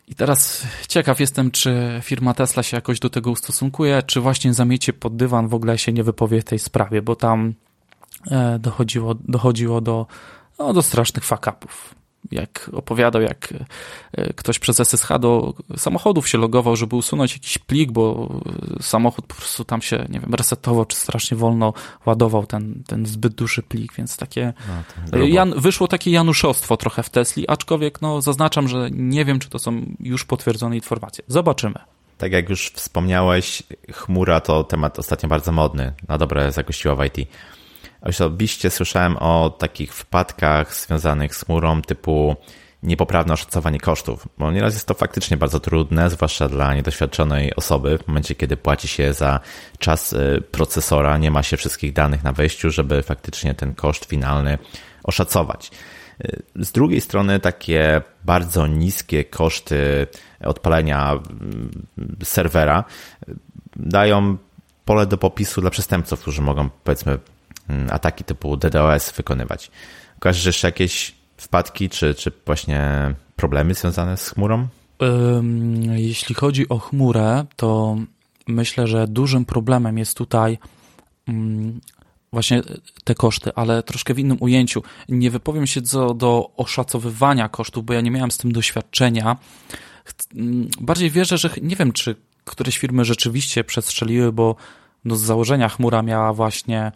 S2: I teraz ciekaw jestem, czy firma Tesla się jakoś do tego ustosunkuje, czy właśnie zamiecie pod dywan w ogóle się nie wypowie w tej sprawie, bo tam e, dochodziło, dochodziło do, no, do strasznych fakapów jak opowiadał, jak e, ktoś przez SSH do samochodów się logował, żeby usunąć jakiś plik, bo samochód po prostu tam się, nie wiem, resetował, czy strasznie wolno ładował ten, ten zbyt duży plik, więc takie... No, Jan, wyszło takie januszostwo trochę w Tesli, aczkolwiek no, zaznaczam, że nie wiem, czy to są już potwierdzone informacje. Zobaczymy.
S1: Tak jak już wspomniałeś, chmura to temat ostatnio bardzo modny, na dobre zagościła w IT. Osobiście słyszałem o takich wpadkach związanych z chmurą typu niepoprawne oszacowanie kosztów, bo nieraz jest to faktycznie bardzo trudne, zwłaszcza dla niedoświadczonej osoby, w momencie kiedy płaci się za czas y, procesora, nie ma się wszystkich danych na wejściu, żeby faktycznie ten koszt finalny oszacować. Y, z drugiej strony takie bardzo niskie koszty odpalenia y, serwera dają pole do popisu dla przestępców, którzy mogą powiedzmy Mm, ataki typu DDoS wykonywać. Kojarzysz jeszcze jakieś wpadki, czy, czy właśnie problemy związane z chmurą?
S2: Jeśli chodzi o chmurę, to myślę, że dużym problemem jest tutaj mm, właśnie te koszty, ale troszkę w innym ujęciu. Nie wypowiem się co do oszacowywania kosztów, bo ja nie miałem z tym doświadczenia. Mm, bardziej wierzę, że nie wiem, czy któreś firmy rzeczywiście przestrzeliły, bo no z założenia chmura miała właśnie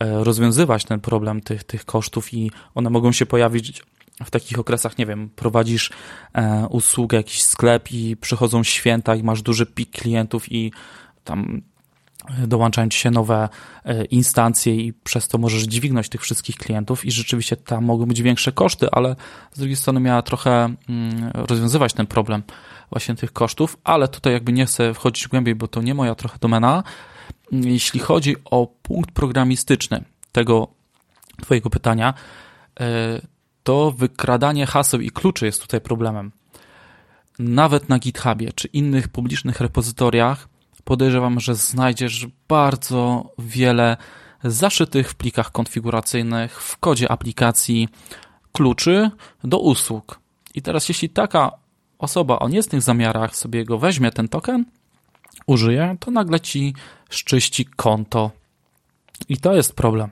S2: rozwiązywać ten problem tych, tych kosztów i one mogą się pojawić w takich okresach, nie wiem, prowadzisz e, usługę, jakiś sklep i przychodzą święta i masz duży pik klientów i tam dołączają ci się nowe e, instancje i przez to możesz dźwignąć tych wszystkich klientów i rzeczywiście tam mogą być większe koszty, ale z drugiej strony miała trochę mm, rozwiązywać ten problem właśnie tych kosztów, ale tutaj jakby nie chcę wchodzić głębiej, bo to nie moja trochę domena. Jeśli chodzi o punkt programistyczny tego twojego pytania, e, to wykradanie haseł i kluczy jest tutaj problemem. Nawet na GitHubie czy innych publicznych repozytoriach podejrzewam, że znajdziesz bardzo wiele zaszytych w plikach konfiguracyjnych w kodzie aplikacji kluczy do usług. I teraz, jeśli taka osoba o niecnych zamiarach sobie go weźmie, ten token, użyje, to nagle ci szczyści konto. I to jest problem.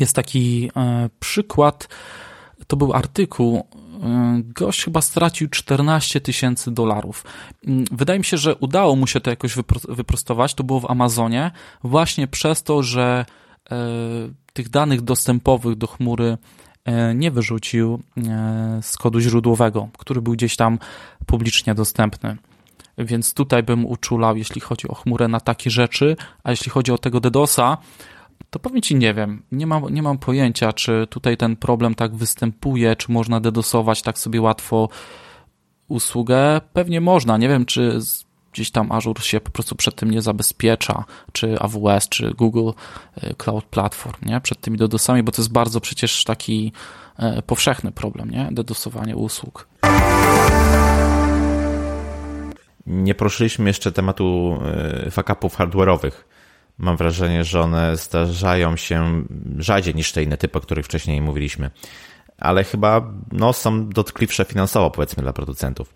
S2: Jest taki e, przykład, to był artykuł Y, gość chyba stracił 14 tysięcy dolarów. Mm, wydaje mi się, że udało mu się to jakoś wyprostować. To było w Amazonie, właśnie przez to, że e, tych danych dostępowych do chmury e, nie wyrzucił e, z kodu źródłowego, który był gdzieś tam publicznie dostępny. Więc tutaj bym uczulał, jeśli chodzi o chmurę, na takie rzeczy, a jeśli chodzi o tego DDoSa, to powiem Ci, nie wiem, nie mam, nie mam pojęcia, czy tutaj ten problem tak występuje, czy można dedosować tak sobie łatwo usługę. Pewnie można, nie wiem, czy gdzieś tam Azure się po prostu przed tym nie zabezpiecza, czy AWS, czy Google e, Cloud Platform, nie? Przed tymi DDoSami, bo to jest bardzo przecież taki e, powszechny problem, nie? DDoSowanie usług.
S1: Nie poruszyliśmy jeszcze tematu e, fakapów hardware'owych mam wrażenie, że one zdarzają się rzadziej niż te inne typy, o których wcześniej mówiliśmy. Ale chyba no, są dotkliwsze finansowo, powiedzmy, dla producentów.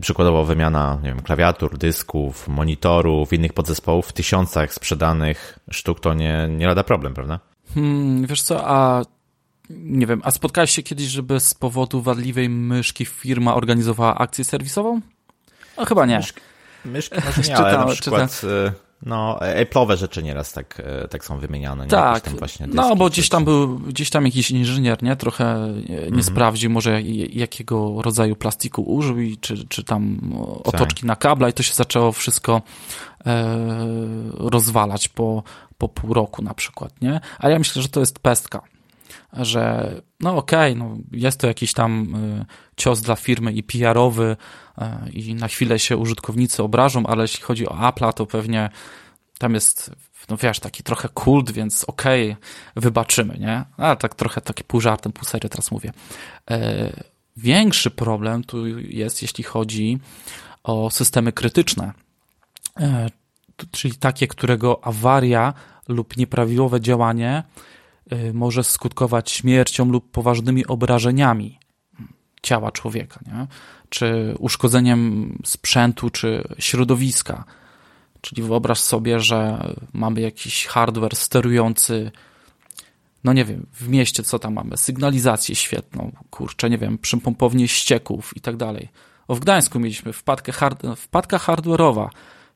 S1: Przykładowo wymiana nie wiem, klawiatur, dysków, monitorów, innych podzespołów w tysiącach sprzedanych sztuk to nie, nie lada problem, prawda?
S2: Hmm, wiesz co, a nie wiem, a spotkałeś się kiedyś, żeby z powodu wadliwej myszki firma organizowała akcję serwisową? No chyba nie.
S1: Myszki, myszki może nie, ale na przykład... No, Apple'owe rzeczy nieraz tak, e, tak są wymieniane. Nie?
S2: Tak, no bo gdzieś tam był, gdzieś tam jakiś inżynier, nie? Trochę nie mm -hmm. sprawdził może jakiego rodzaju plastiku użył i czy, czy tam otoczki tak. na kabla i to się zaczęło wszystko e, rozwalać po, po pół roku na przykład, nie? Ale ja myślę, że to jest pestka że no okej, okay, no jest to jakiś tam y, cios dla firmy i PR-owy y, i na chwilę się użytkownicy obrażą, ale jeśli chodzi o Apple'a, to pewnie tam jest, no wiesz, taki trochę kult, więc okej, okay, wybaczymy, nie? A tak trochę taki pół żartem, pół serio teraz mówię. E, większy problem tu jest, jeśli chodzi o systemy krytyczne, e, czyli takie, którego awaria lub nieprawidłowe działanie może skutkować śmiercią lub poważnymi obrażeniami ciała człowieka, nie? Czy uszkodzeniem sprzętu, czy środowiska. Czyli wyobraź sobie, że mamy jakiś hardware sterujący, no nie wiem, w mieście co tam mamy, sygnalizację świetną, kurczę, nie wiem, przypompownię ścieków i tak dalej. O, w Gdańsku mieliśmy wpadkę, hard, wpadka hardware'owa,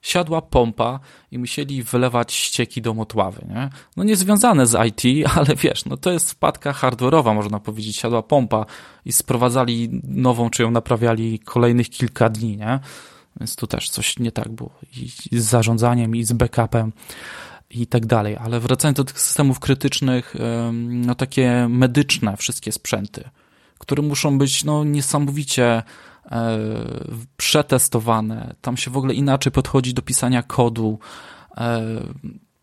S2: siadła pompa i musieli wylewać ścieki do motławy, nie? No niezwiązane z IT, ale wiesz, no to jest wpadka hardware'owa, można powiedzieć, siadła pompa i sprowadzali nową, czy ją naprawiali kolejnych kilka dni, nie? Więc tu też coś nie tak było i z zarządzaniem, i z backupem i tak dalej. Ale wracając do tych systemów krytycznych, no takie medyczne wszystkie sprzęty, które muszą być no niesamowicie przetestowane, tam się w ogóle inaczej podchodzi do pisania kodu. E,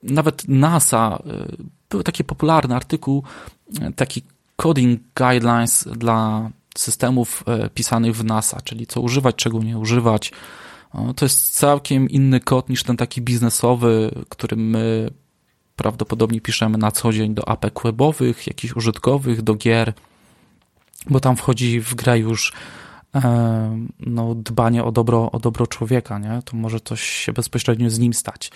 S2: nawet NASA, e, był taki popularny artykuł, taki coding guidelines dla systemów pisanych w NASA, czyli co używać, czego nie używać. To jest całkiem inny kod niż ten taki biznesowy, który my prawdopodobnie piszemy na co dzień do apek webowych, jakichś użytkowych, do gier, bo tam wchodzi w grę już E, no, dbanie o dobro, o dobro człowieka, nie? to może coś się bezpośrednio z nim stać.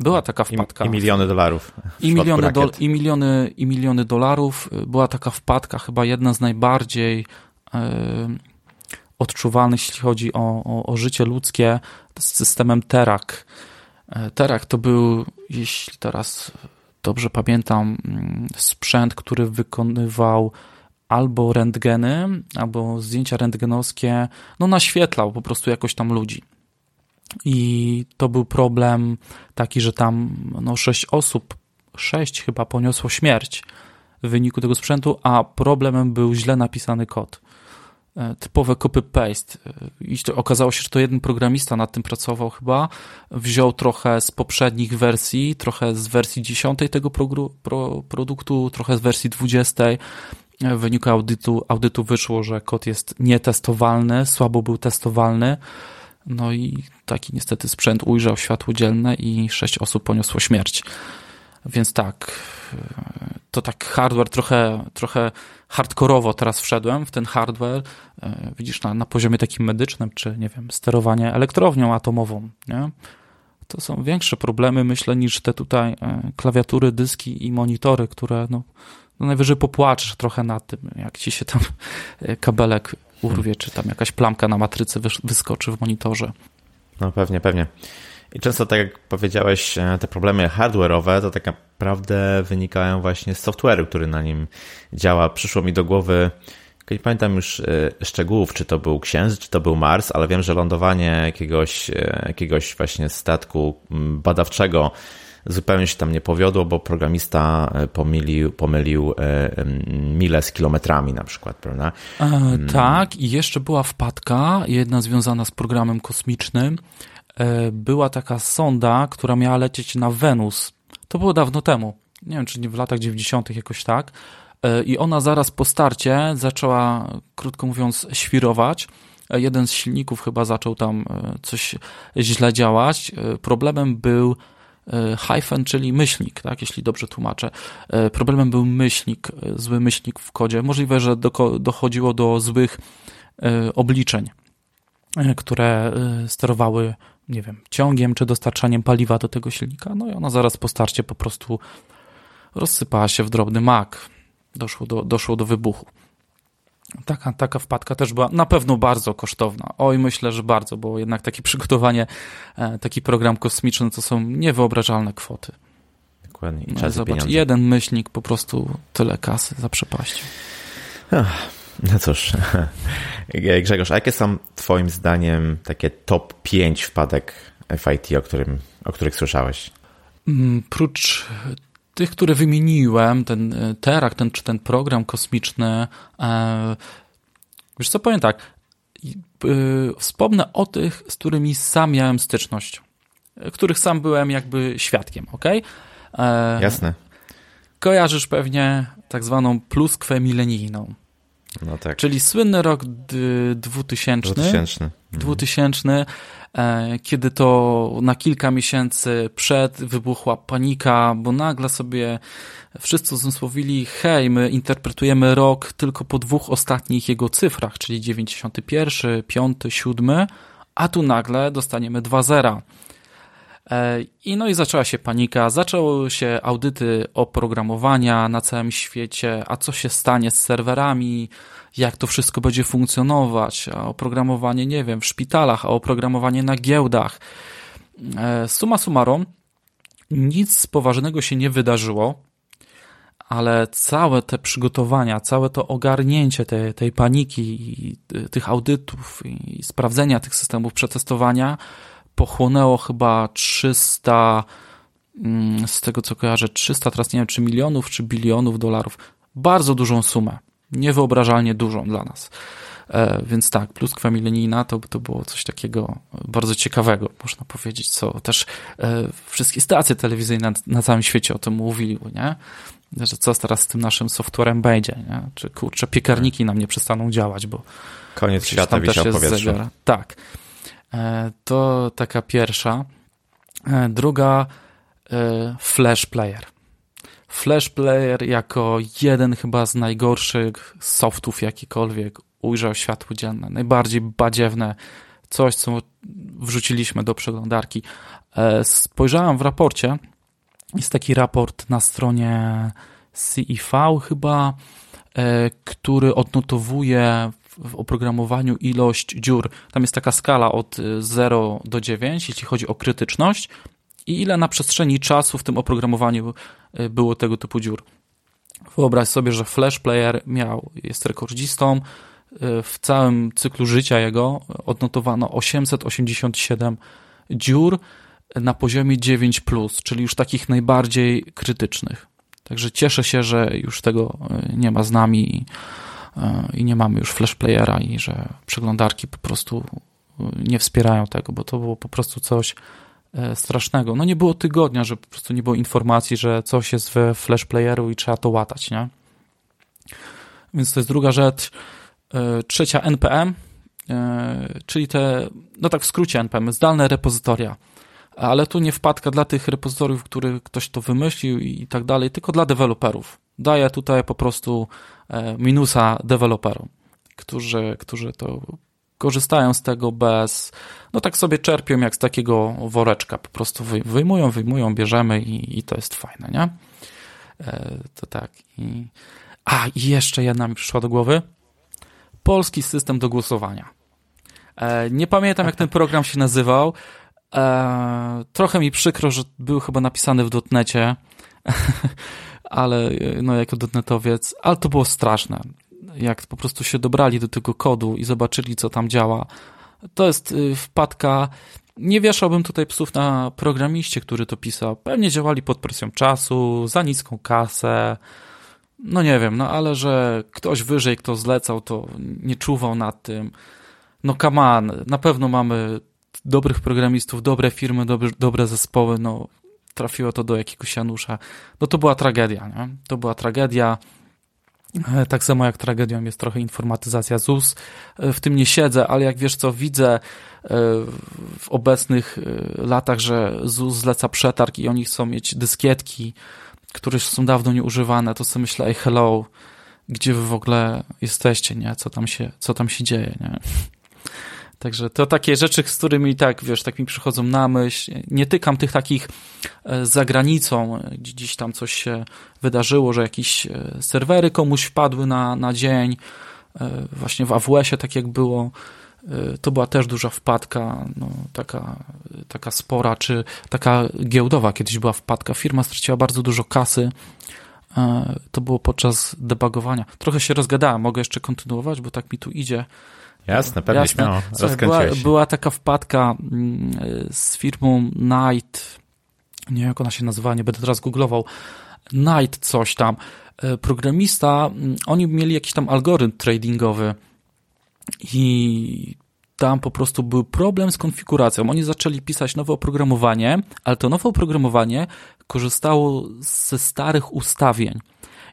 S2: Była taka wpadka.
S1: I, i miliony dolarów.
S2: I miliony, do, i, miliony, I miliony dolarów. Była taka wpadka, chyba jedna z najbardziej e, odczuwalnych, jeśli chodzi o, o, o życie ludzkie, z systemem Terak. E, Terak to był, jeśli teraz dobrze pamiętam, mm, sprzęt, który wykonywał albo rentgeny, albo zdjęcia rentgenowskie, no naświetlał po prostu jakoś tam ludzi. i to był problem taki, że tam no, sześć osób, sześć chyba poniosło śmierć w wyniku tego sprzętu, a problemem był źle napisany kod. E, typowe copy-paste. E, I okazało się, że to jeden programista nad tym pracował chyba. Wziął trochę z poprzednich wersji, trochę z wersji 10 tego pro, pro, produktu, trochę z wersji 20. W wyniku audytu, audytu wyszło, że kod jest nietestowalny, słabo był testowalny. No i taki niestety sprzęt ujrzał światło dzielne i sześć osób poniosło śmierć. Więc tak, to tak hardware trochę, trochę hardkorowo teraz wszedłem w ten hardware, widzisz, na, na poziomie takim medycznym, czy nie wiem, sterowanie elektrownią atomową, nie? To są większe problemy, myślę, niż te tutaj e, klawiatury, dyski i monitory, które no, no najwyżej popłaczesz trochę nad tym, jak ci się tam e, kabelek urwie, czy tam jakaś plamka na matrycy wyskoczy w monitorze.
S1: No pewnie, pewnie. I często, tak jak powiedziałeś, e, te problemy hardware'owe to tak naprawdę wynikają właśnie z software'u, który na nim działa. Przyszło mi do głowy, nie pamiętam już e, szczegółów, czy to był Księżyc, czy to był Mars, ale wiem, że lądowanie jakiegoś, jakiegoś właśnie statku badawczego zupełnie się tam nie powiodło, bo programista pomylił, pomylił mile z kilometrami na przykład, prawda?
S2: E, tak, i jeszcze była wpadka, jedna związana z programem kosmicznym, E, była taka sonda, która miała lecieć na Wenus. To było dawno temu. Nie wiem, czy nie w latach 90. jakoś tak. E, I ona zaraz po starcie zaczęła, krótko mówiąc, świrować. E, jeden z silników chyba zaczął tam coś źle działać. Problemem był hyphen, czyli myślnik, tak, jeśli dobrze tłumaczę. Problemem był myślnik, zły myślnik w kodzie. Możliwe, że dochodziło do złych obliczeń, które sterowały nie wiem, ciągiem czy dostarczaniem paliwa do tego silnika, no i ona zaraz po starcie po prostu rozsypała się w drobny mak. Doszło do, doszło do wybuchu. Taka, taka wpadka też była na pewno bardzo kosztowna. Oj, myślę, że bardzo, bo jednak takie przygotowanie, e, taki program kosmiczny to są niewyobrażalne kwoty.
S1: Dokładnie. I no, zobacz, pieniądze.
S2: jeden myślnik po prostu tyle kasy zaprzepaścił.
S1: No cóż, Grzegorz, a jakie są Twoim zdaniem takie top 5 wpadek FIT, o, którym, o których słyszałeś?
S2: Mm, prócz tych, które wymieniłem, ten e, Terak, ten, czy ten program kosmiczny, e, wiesz co, powiem tak, e, wspomnę o tych, z którymi sam miałem styczność, których sam byłem jakby świadkiem, ok?
S1: Jasne.
S2: Kojarzysz pewnie tak zwaną pluskwę milenijną.
S1: No tak.
S2: Czyli słynny rok 2000, 2000. 2000 kiedy to na kilka miesięcy przed wybuchła panika, bo nagle sobie wszyscy uzmysłowili, hej, my interpretujemy rok tylko po dwóch ostatnich jego cyfrach, czyli 91, 5, 7, a tu nagle dostaniemy 2 zera. E, I no i zaczęła się panika, zaczęły się audyty oprogramowania na całym świecie, a co się stanie z serwerami, jak to wszystko będzie funkcjonować, a oprogramowanie, nie wiem, w szpitalach, a oprogramowanie na giełdach. E, suma summarum, nic poważnego się nie wydarzyło, ale całe te przygotowania, całe to ogarnięcie tej, tej paniki i tych audytów i sprawdzenia tych systemów przetestowania pochłonęło chyba 300, mm, z tego co kojarzę, 300, teraz nie wiem czy milionów, czy bilionów dolarów. Bardzo dużą sumę. Niewyobrażalnie dużą dla nas. E, więc tak, pluskwa milenijna to, to było coś takiego bardzo ciekawego, można powiedzieć, co też e, wszystkie stacje telewizyjne na, na całym świecie o tym mówiły, nie? Że co teraz z tym naszym softwarem będzie, nie? Czy kurczę, piekarniki nam nie przestaną działać, bo
S1: koniec świata wisiał w powietrzu.
S2: Tak. E, to taka pierwsza. Druga Flash Player. Flash Player jako jeden chyba z najgorszych softów jakikolwiek ujrzał światło dzienne. Najbardziej badziewne coś, co wrzuciliśmy do przeglądarki. Spojrzałem w raporcie. Jest taki raport na stronie CIV chyba, który odnotowuje w oprogramowaniu ilość dziur. Tam jest taka skala od 0 y, do 9, jeśli chodzi o krytyczność i ile na przestrzeni czasu w tym oprogramowaniu było tego typu dziur. Wyobraź sobie, że Flash Player miał, jest rekordzistą. Y, w całym cyklu życia jego odnotowano 887 dziur na poziomie 9, czyli już takich najbardziej krytycznych. Także cieszę się, że już tego nie ma z nami i, i nie mamy już flash playera i że przeglądarki po prostu nie wspierają tego, bo to było po prostu coś E, strasznego. No nie było tygodnia, że po prostu nie było informacji, że coś jest we flash playeru i trzeba to łatać, nie? Więc to jest druga rzecz. E, trzecia NPM, e, czyli te, no tak w skrócie NPM, zdalne repozytoria. Ale tu nie wpadka dla tych repozytoriów, który ktoś to wymyślił i tak dalej, tylko dla deweloperów. Daję tutaj po prostu minusa deweloperom, którzy, którzy to korzystają z tego bez, no tak sobie czerpią jak z takiego woreczka, po prostu wyjmują, wyjmują, bierzemy i, i to jest fajne, nie? E, to tak. I... A, i jeszcze jedna mi przyszła do głowy. Polski system do głosowania. E, nie pamiętam, jak ten program się nazywał. E, trochę mi przykro, że był chyba napisany w dotnecie, ale no jako dotnetowiec, ale to było straszne jak po prostu się dobrali do tego kodu i zobaczyli, co tam działa. To jest y, wpadka. Nie wieszałbym tutaj psów na programiście, który to pisał. Pewnie działali pod presją czasu, za niską kasę. No nie wiem, no ale że ktoś wyżej, kto zlecał, to nie czuwał nad tym. No come on, na pewno mamy dobrych programistów, dobre firmy, dobre, dobre zespoły, no trafiło to do jakiegoś Janusza. No to była tragedia, nie? To była tragedia. E, tak samo jak tragedią jest trochę informatyzacja ZUS. E, w tym nie siedzę, ale jak wiesz co, widzę e, w obecnych latach, że ZUS zleca przetarg i oni chcą mieć dyskietki, które są dawno nieużywane, to sobie myślę, ej hello, gdzie wy w ogóle jesteście, nie? Co tam się, co tam się dzieje, nie? Także to takie rzeczy, z którymi tak, wiesz, tak mi przychodzą na myśl. Nie tykam tych takich e, za granicą, gdzieś tam coś się wydarzyło, że jakieś e, serwery komuś wpadły na, na dzień. E, właśnie w AWS-ie tak jak było. To była też duża wpadka, no, taka, taka spora, czy taka giełdowa kiedyś była wpadka. Firma straciła bardzo dużo kasy. To było podczas debugowania. Trochę się rozgadałem, mogę jeszcze kontynuować, bo tak mi tu idzie.
S1: Jasne, pewnie Jasne. śmiało. Słuchaj,
S2: była, była taka wpadka mm, z firmą Night, nie wiem jak ona się nazywa, nie będę teraz googlował, Night coś tam. E, programista, mm, oni mieli jakiś tam algorytm tradingowy i tam po prostu był problem z konfiguracją. Oni zaczęli pisać nowe oprogramowanie, ale to nowe oprogramowanie korzystało ze starych ustawień.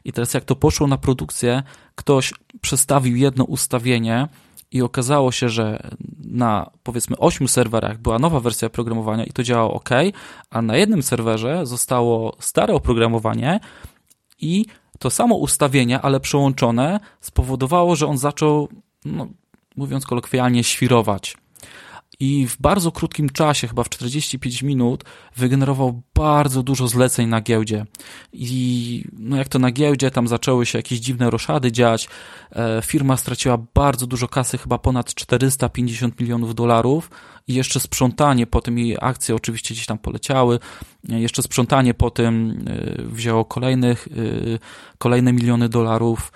S2: I teraz jak to poszło na produkcję, ktoś przestawił jedno ustawienie, i okazało się, że na powiedzmy 8 serwerach była nowa wersja oprogramowania i to działało ok, a na jednym serwerze zostało stare oprogramowanie i to samo ustawienie, ale przełączone, spowodowało, że on zaczął, no, mówiąc kolokwialnie, świrować i w bardzo krótkim czasie, chyba w 45 minut, wygenerował bardzo dużo zleceń na giełdzie. I no jak to na giełdzie, tam zaczęły się jakieś dziwne roszady dziać. E, firma straciła bardzo dużo kasy, chyba ponad 450 milionów dolarów. I jeszcze sprzątanie po tym, jej akcje oczywiście gdzieś tam poleciały. E, jeszcze sprzątanie po tym e, wzięło kolejnych, kolejne miliony dolarów.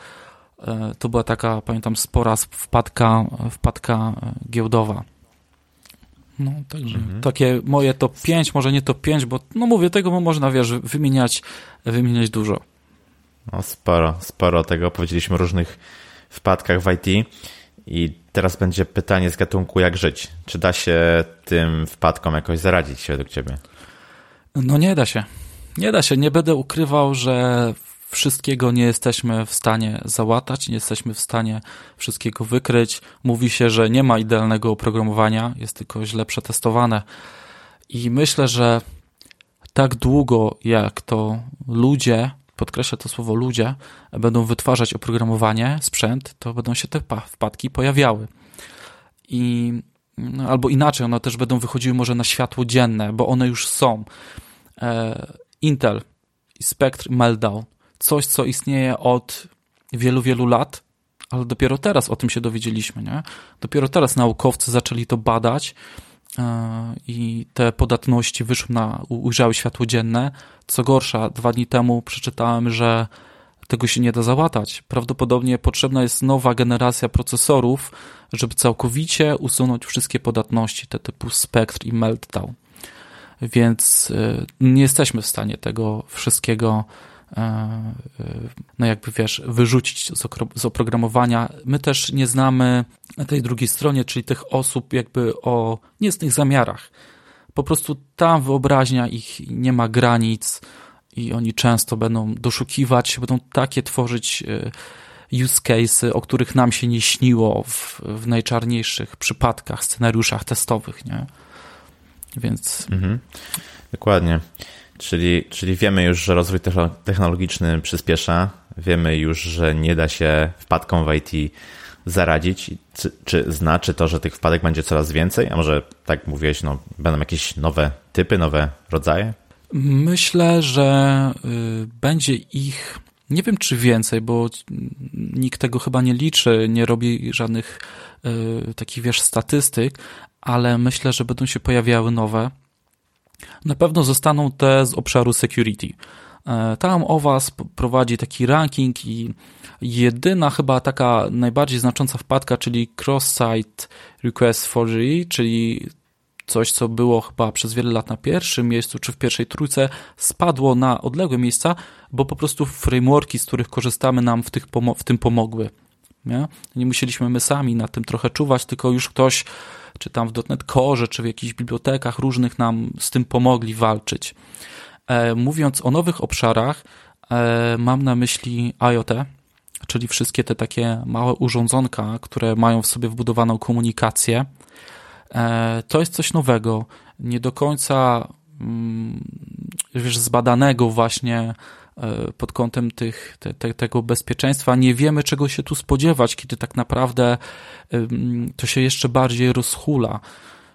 S2: To była taka, pamiętam, spora wpadka, wpadka giełdowa. No, także mhm. takie moje top 5, może nie top 5, bo no mówię, tego można, wiesz, wymieniać, wymieniać dużo.
S1: No sporo, sporo tego powiedzieliśmy o różnych wpadkach w IT i teraz będzie pytanie z gatunku jak żyć. Czy da się tym wpadkom jakoś zaradzić według ciebie?
S2: No nie da się. Nie da się. Nie będę ukrywał, że wszystkiego nie jesteśmy w stanie załatać, nie jesteśmy w stanie wszystkiego wykryć. Mówi się, że nie ma idealnego oprogramowania, jest tylko źle przetestowane. I myślę, że tak długo jak to ludzie, podkreślę to słowo ludzie, będą wytwarzać oprogramowanie, sprzęt, to będą się te wpadki pojawiały. I no, albo inaczej, one też będą wychodziły może na światło dzienne, bo one już są. E, Intel i Spectre Meltdown coś, co istnieje od wielu, wielu lat, ale dopiero teraz o tym się dowiedzieliśmy, nie? Dopiero teraz naukowcy zaczęli to badać e, i te podatności wyszły na, ujrzały światło dzienne. Co gorsza, dwa dni temu przeczytałem, że tego się nie da załatać. Prawdopodobnie potrzebna jest nowa generacja procesorów, żeby całkowicie usunąć wszystkie podatności, te typu Spectre i Meltdown. Więc y, nie jesteśmy w stanie tego wszystkiego e, no jakby wiesz, wyrzucić z oprogramowania. My też nie znamy na tej drugiej stronie, czyli tych osób jakby o niecnych zamiarach. Po prostu tam wyobraźnia ich nie ma granic i oni często będą doszukiwać, będą takie tworzyć y, use case, o których nam się nie śniło w, w najczarniejszych przypadkach, scenariuszach testowych, nie? Więc. Mhm.
S1: Dokładnie. Czyli, czyli wiemy już, że rozwój technologiczny przyspiesza, wiemy już, że nie da się wpadkom w IT zaradzić. Czy, czy znaczy to, że tych wpadek będzie coraz więcej? A może, tak mówiłeś, no, będą jakieś nowe typy, nowe rodzaje?
S2: Myślę, że y, będzie ich. Nie wiem, czy więcej, bo nikt tego chyba nie liczy, nie robi żadnych y, takich, wiesz, statystyk, ale myślę, że będą się pojawiały nowe. Na pewno zostaną te z obszaru security. E, tam OWASP prowadzi taki ranking i jedyna chyba taka najbardziej znacząca wpadka, czyli cross-site request forgery, czyli coś, co było chyba przez wiele lat na pierwszym miejscu czy w pierwszej trójce, spadło na odległe miejsca, bo po prostu frameworki, z których korzystamy, nam w, tych w tym pomogły. Nie? nie musieliśmy my sami na tym trochę czuwać, tylko już ktoś, czy tam w .NET Core, czy w jakichś bibliotekach różnych nam z tym pomogli walczyć. E, mówiąc o nowych obszarach, e, mam na myśli IoT, czyli wszystkie te takie małe urządzonka, które mają w sobie wbudowaną komunikację. E, to jest coś nowego, nie do końca mm, wiesz, zbadanego właśnie pod kątem tych, te, te, tego bezpieczeństwa. Nie wiemy, czego się tu spodziewać, kiedy tak naprawdę to się jeszcze bardziej rozhula.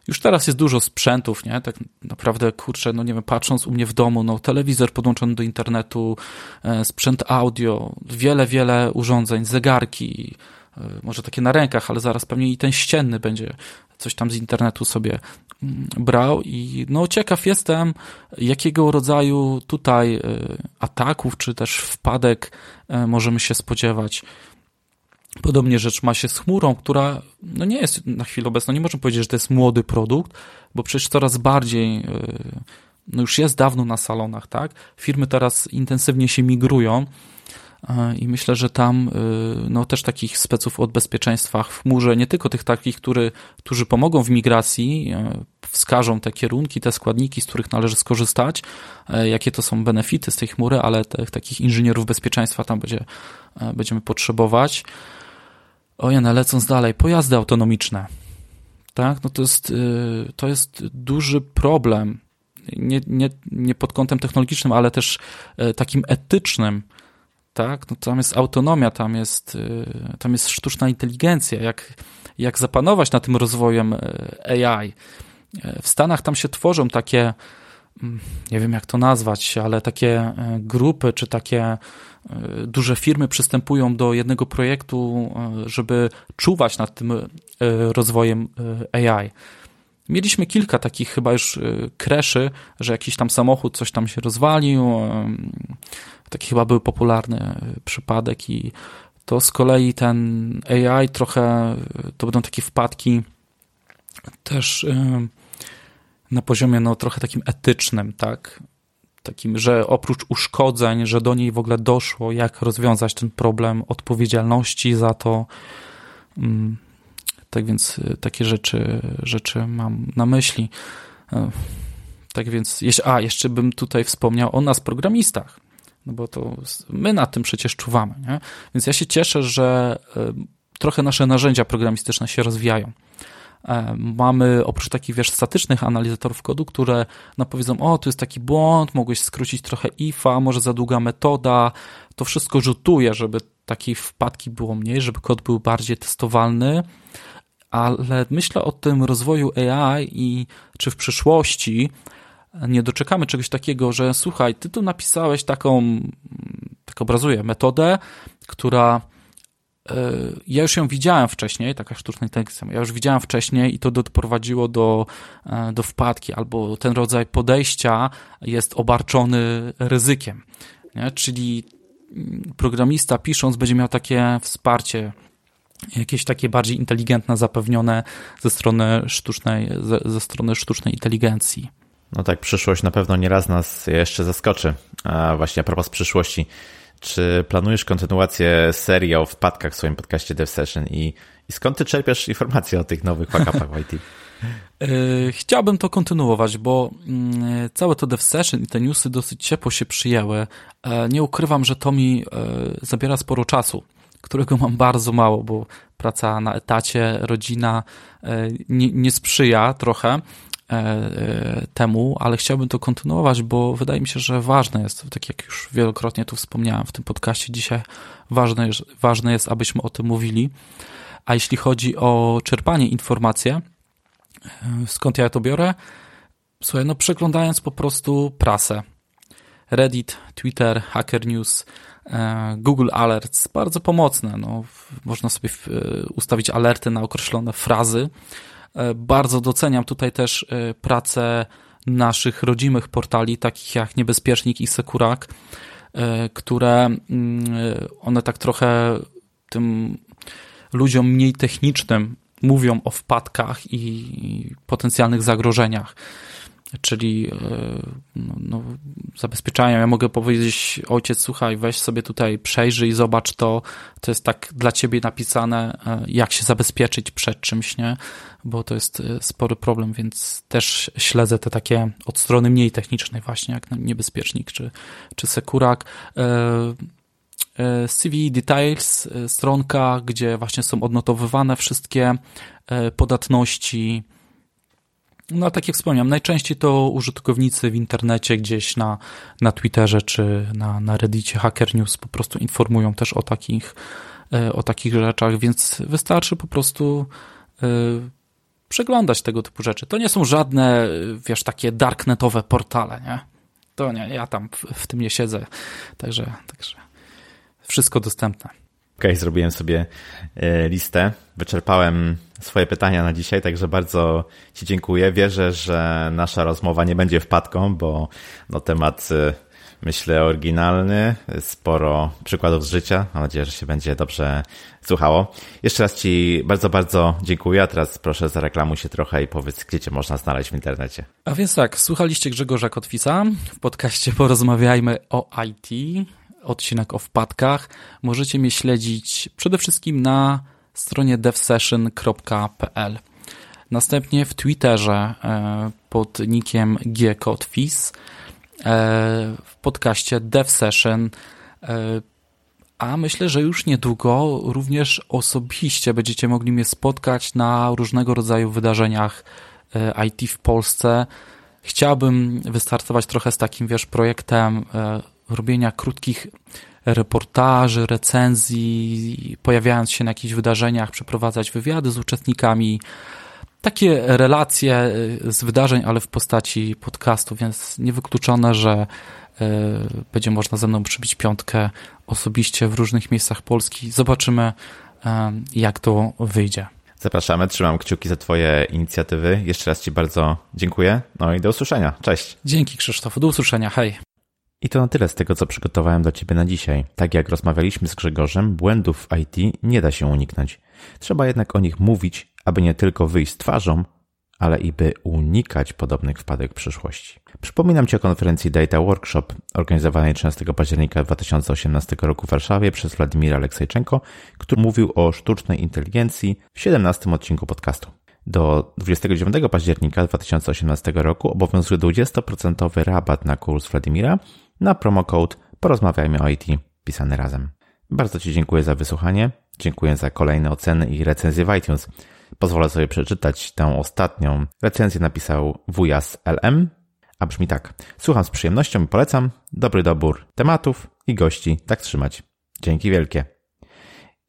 S2: Już teraz jest dużo sprzętów, nie? Tak naprawdę, kurczę, no nie wiem, patrząc u mnie w domu, no telewizor podłączony do internetu, e, sprzęt audio, wiele, wiele urządzeń, zegarki, e, może takie na rękach, ale zaraz pewnie i ten ścienny będzie coś tam z internetu sobie brał i no ciekaw jestem, jakiego rodzaju tutaj e, ataków, czy też wpadek e, możemy się spodziewać. Podobnie rzecz ma się z chmurą, która no nie jest na chwilę obecną, nie możemy powiedzieć, że to jest młody produkt, bo przecież coraz bardziej e, no już jest dawno na salonach, tak? Firmy teraz intensywnie się migrują i myślę, że tam y, no, też takich speców od bezpieczeństwa w chmurze, nie tylko tych takich, który, którzy pomogą w migracji, y, wskażą te kierunki, te składniki, z których należy skorzystać, y, jakie to są benefity z tej chmury, ale tych takich inżynierów bezpieczeństwa tam będzie, będziemy potrzebować. Ojej, lecąc dalej, pojazdy autonomiczne. Tak, no to jest, to jest duży problem. Nie, nie, nie pod kątem technologicznym, ale też takim etycznym tak? No tam jest autonomia, tam jest, y, tam jest sztuczna inteligencja, jak, jak zapanować nad tym rozwojem y, AI. W Stanach tam się tworzą takie, mm, nie wiem jak to nazwać, ale takie y, grupy czy takie duże firmy przystępują do jednego projektu, żeby czuwać nad tym rozwojem AI. Mieliśmy kilka takich chyba już kreszy, że jakiś tam samochód coś tam się rozwalił, Taki chyba był popularny e, przypadek i to z kolei ten AI trochę, to będą takie wpadki też e, na poziomie no, trochę takim etycznym, tak? Takim, że oprócz uszkodzeń, że do niej w ogóle doszło, jak rozwiązać ten problem odpowiedzialności za to. Mm, tak więc e, takie rzeczy, rzeczy mam na myśli. Tak więc, a jeszcze bym tutaj wspomniał o nas, programistach no bo to my na tym przecież czuwamy, nie? Więc ja się cieszę, że e, trochę nasze narzędzia programistyczne się rozwijają. E, mamy oprócz takich, wiesz, statycznych analizatorów kodu, które no powiedzą, o, tu jest taki błąd, mogłeś skrócić trochę ifa, może za długa metoda, to wszystko rzutuje, żeby takiej wpadki było mniej, żeby kod był bardziej testowalny, ale myślę o tym rozwoju AI i czy w przyszłości nie doczekamy czegoś takiego, że słuchaj, ty tu napisałeś taką, tak obrazuję, metodę, która e, ja już ją widziałem wcześniej, taka sztuczna inteligencja, ja już widziałem wcześniej i to doprowadziło do, e, do wpadki, albo ten rodzaj podejścia jest obarczony ryzykiem. Nie? Czyli programista pisząc będzie miał takie wsparcie, jakieś takie bardziej inteligentne, zapewnione ze strony sztucznej, ze, ze strony sztucznej inteligencji.
S1: No tak, przyszłość na pewno nieraz nas jeszcze zaskoczy. A właśnie a propos przyszłości, czy planujesz kontynuację serii o wpadkach w swoim podcaście Dev Session i, i skąd ty czerpiesz informacje o tych nowych fuck w IT?
S2: E, chciałbym to kontynuować, bo mm, całe to dev session i te newsy dosyć ciepło się przyjęły. E, nie ukrywam, że to mi e, zabiera sporo czasu, którego mam bardzo mało, bo praca na etacie, rodzina nie, nie sprzyja trochę temu, ale chciałbym to kontynuować, bo wydaje mi się, że ważne jest, tak jak już wielokrotnie tu wspomniałem w tym podcaście dzisiaj, ważne, ważne jest, abyśmy o tym mówili. A jeśli chodzi o czerpanie informacji, Skąd ja to biorę? Słuchaj, no przeglądając po prostu prasę. Reddit, Twitter, Hacker News, e, Google Alerts, bardzo pomocne. No, można sobie e, ustawić alerty na określone frazy. E, bardzo doceniam tutaj też pracę naszych rodzimych portali, takich jak Niebezpiecznik i Sekurak, które mm, one tak trochę tym ludziom mniej technicznym mówią o wpadkach i potencjalnych zagrożeniach. Czyli e, no, no, zabezpieczają. Ja mogę powiedzieć, ojciec, słuchaj, weź sobie tutaj, przejrzyj, zobacz to. To jest tak dla ciebie napisane, e, jak się zabezpieczyć przed czymś, nie? Bo to jest e, spory problem, więc też śledzę te takie od strony mniej technicznej, właśnie jak niebezpiecznik czy, czy sekurak. CV Details, stronka, gdzie właśnie są odnotowywane wszystkie podatności. No, tak jak wspomniałem, najczęściej to użytkownicy w internecie, gdzieś na, na Twitterze czy na, na Reddicie Hacker News po prostu informują też o takich, o takich rzeczach, więc wystarczy po prostu przeglądać tego typu rzeczy. To nie są żadne, wiesz, takie darknetowe portale, nie? To nie, ja tam w, w tym nie siedzę, także, także wszystko dostępne.
S1: Okay, zrobiłem sobie e, listę. Wyczerpałem swoje pytania na dzisiaj, także bardzo Ci dziękuję. Wierzę, że nasza rozmowa nie będzie wpadką, bo no, temat e, myślę oryginalny, sporo przykładów z życia. Mam nadzieję, że się będzie dobrze słuchało. Jeszcze raz Ci bardzo, bardzo dziękuję, a teraz proszę zareklamuj się trochę i powiedz, gdzie Cię można znaleźć w internecie.
S2: A więc tak, słuchaliście Grzegorza Kotwisa w podcaście Porozmawiajmy o IT odcinek o wpadkach. Możecie mnie śledzić przede wszystkim na stronie devsession.pl. Następnie w Twitterze e, pod nickiem gkotfis e, w podcaście DevSession e, a myślę, że już niedługo również osobiście będziecie mogli mnie spotkać na różnego rodzaju wydarzeniach IT w Polsce. Chciałbym wystartować trochę z takim, wiesz, projektem robienia krótkich reportaży, recenzji, pojawiając się na jakichś wydarzeniach, przeprowadzać wywiady z uczestnikami. Takie relacje y, z wydarzeń, ale w postaci podcastu, więc niewykluczone, że y, będzie można ze mną przybić piątkę osobiście w różnych miejscach Polski. Zobaczymy, y, jak to wyjdzie.
S1: Zapraszamy, trzymam kciuki za Twoje inicjatywy. Jeszcze raz Ci bardzo dziękuję. No i do usłyszenia. Cześć.
S2: Dzięki Krzysztof, do usłyszenia. Hej.
S1: I to na tyle z tego, co przygotowałem dla Ciebie na dzisiaj. Tak jak rozmawialiśmy z Grzegorzem, błędów w IT nie da się uniknąć. Trzeba jednak o nich mówić, aby nie tylko wyjść z twarzą, ale i by unikać podobnych wpadek w przyszłości. Przypominam Ci o konferencji Data Workshop organizowanej 13 października 2018 roku w Warszawie przez Władimira Aleksejczenko, który mówił o sztucznej inteligencji w 17 odcinku podcastu. Do 29 października 2018 roku obowiązuje 20% rabat na kurs Wladimira na promocode Porozmawiajmy o IT pisany razem. Bardzo Ci dziękuję za wysłuchanie. Dziękuję za kolejne oceny i recenzje w iTunes. Pozwolę sobie przeczytać tę ostatnią. Recenzję napisał wujas LM, a brzmi tak. Słucham z przyjemnością i polecam. Dobry dobór tematów i gości. Tak trzymać. Dzięki wielkie.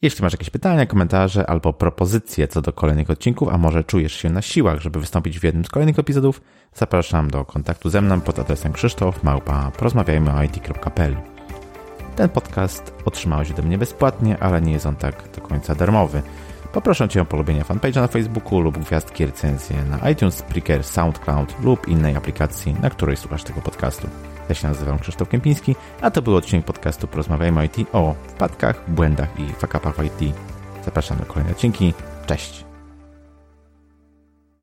S1: Jeśli masz jakieś pytania, komentarze albo propozycje co do kolejnych odcinków, a może czujesz się na siłach, żeby wystąpić w jednym z kolejnych epizodów, zapraszam do kontaktu ze mną pod adresem krzysztof małpa porozmawiajmy Ten podcast otrzymałeś ode mnie bezpłatnie, ale nie jest on tak do końca darmowy. Poproszę Cię o polubienie fanpage'a na Facebooku lub gwiazdki recenzje na iTunes, Spreaker, SoundCloud lub innej aplikacji, na której słuchasz tego podcastu. Ja się nazywam Krzysztof Kępiński, a to był odcinek podcastu Porozmawiajmy IT o wpadkach, błędach i fakapach IT. Zapraszam do kolejnej odcinki. Cześć!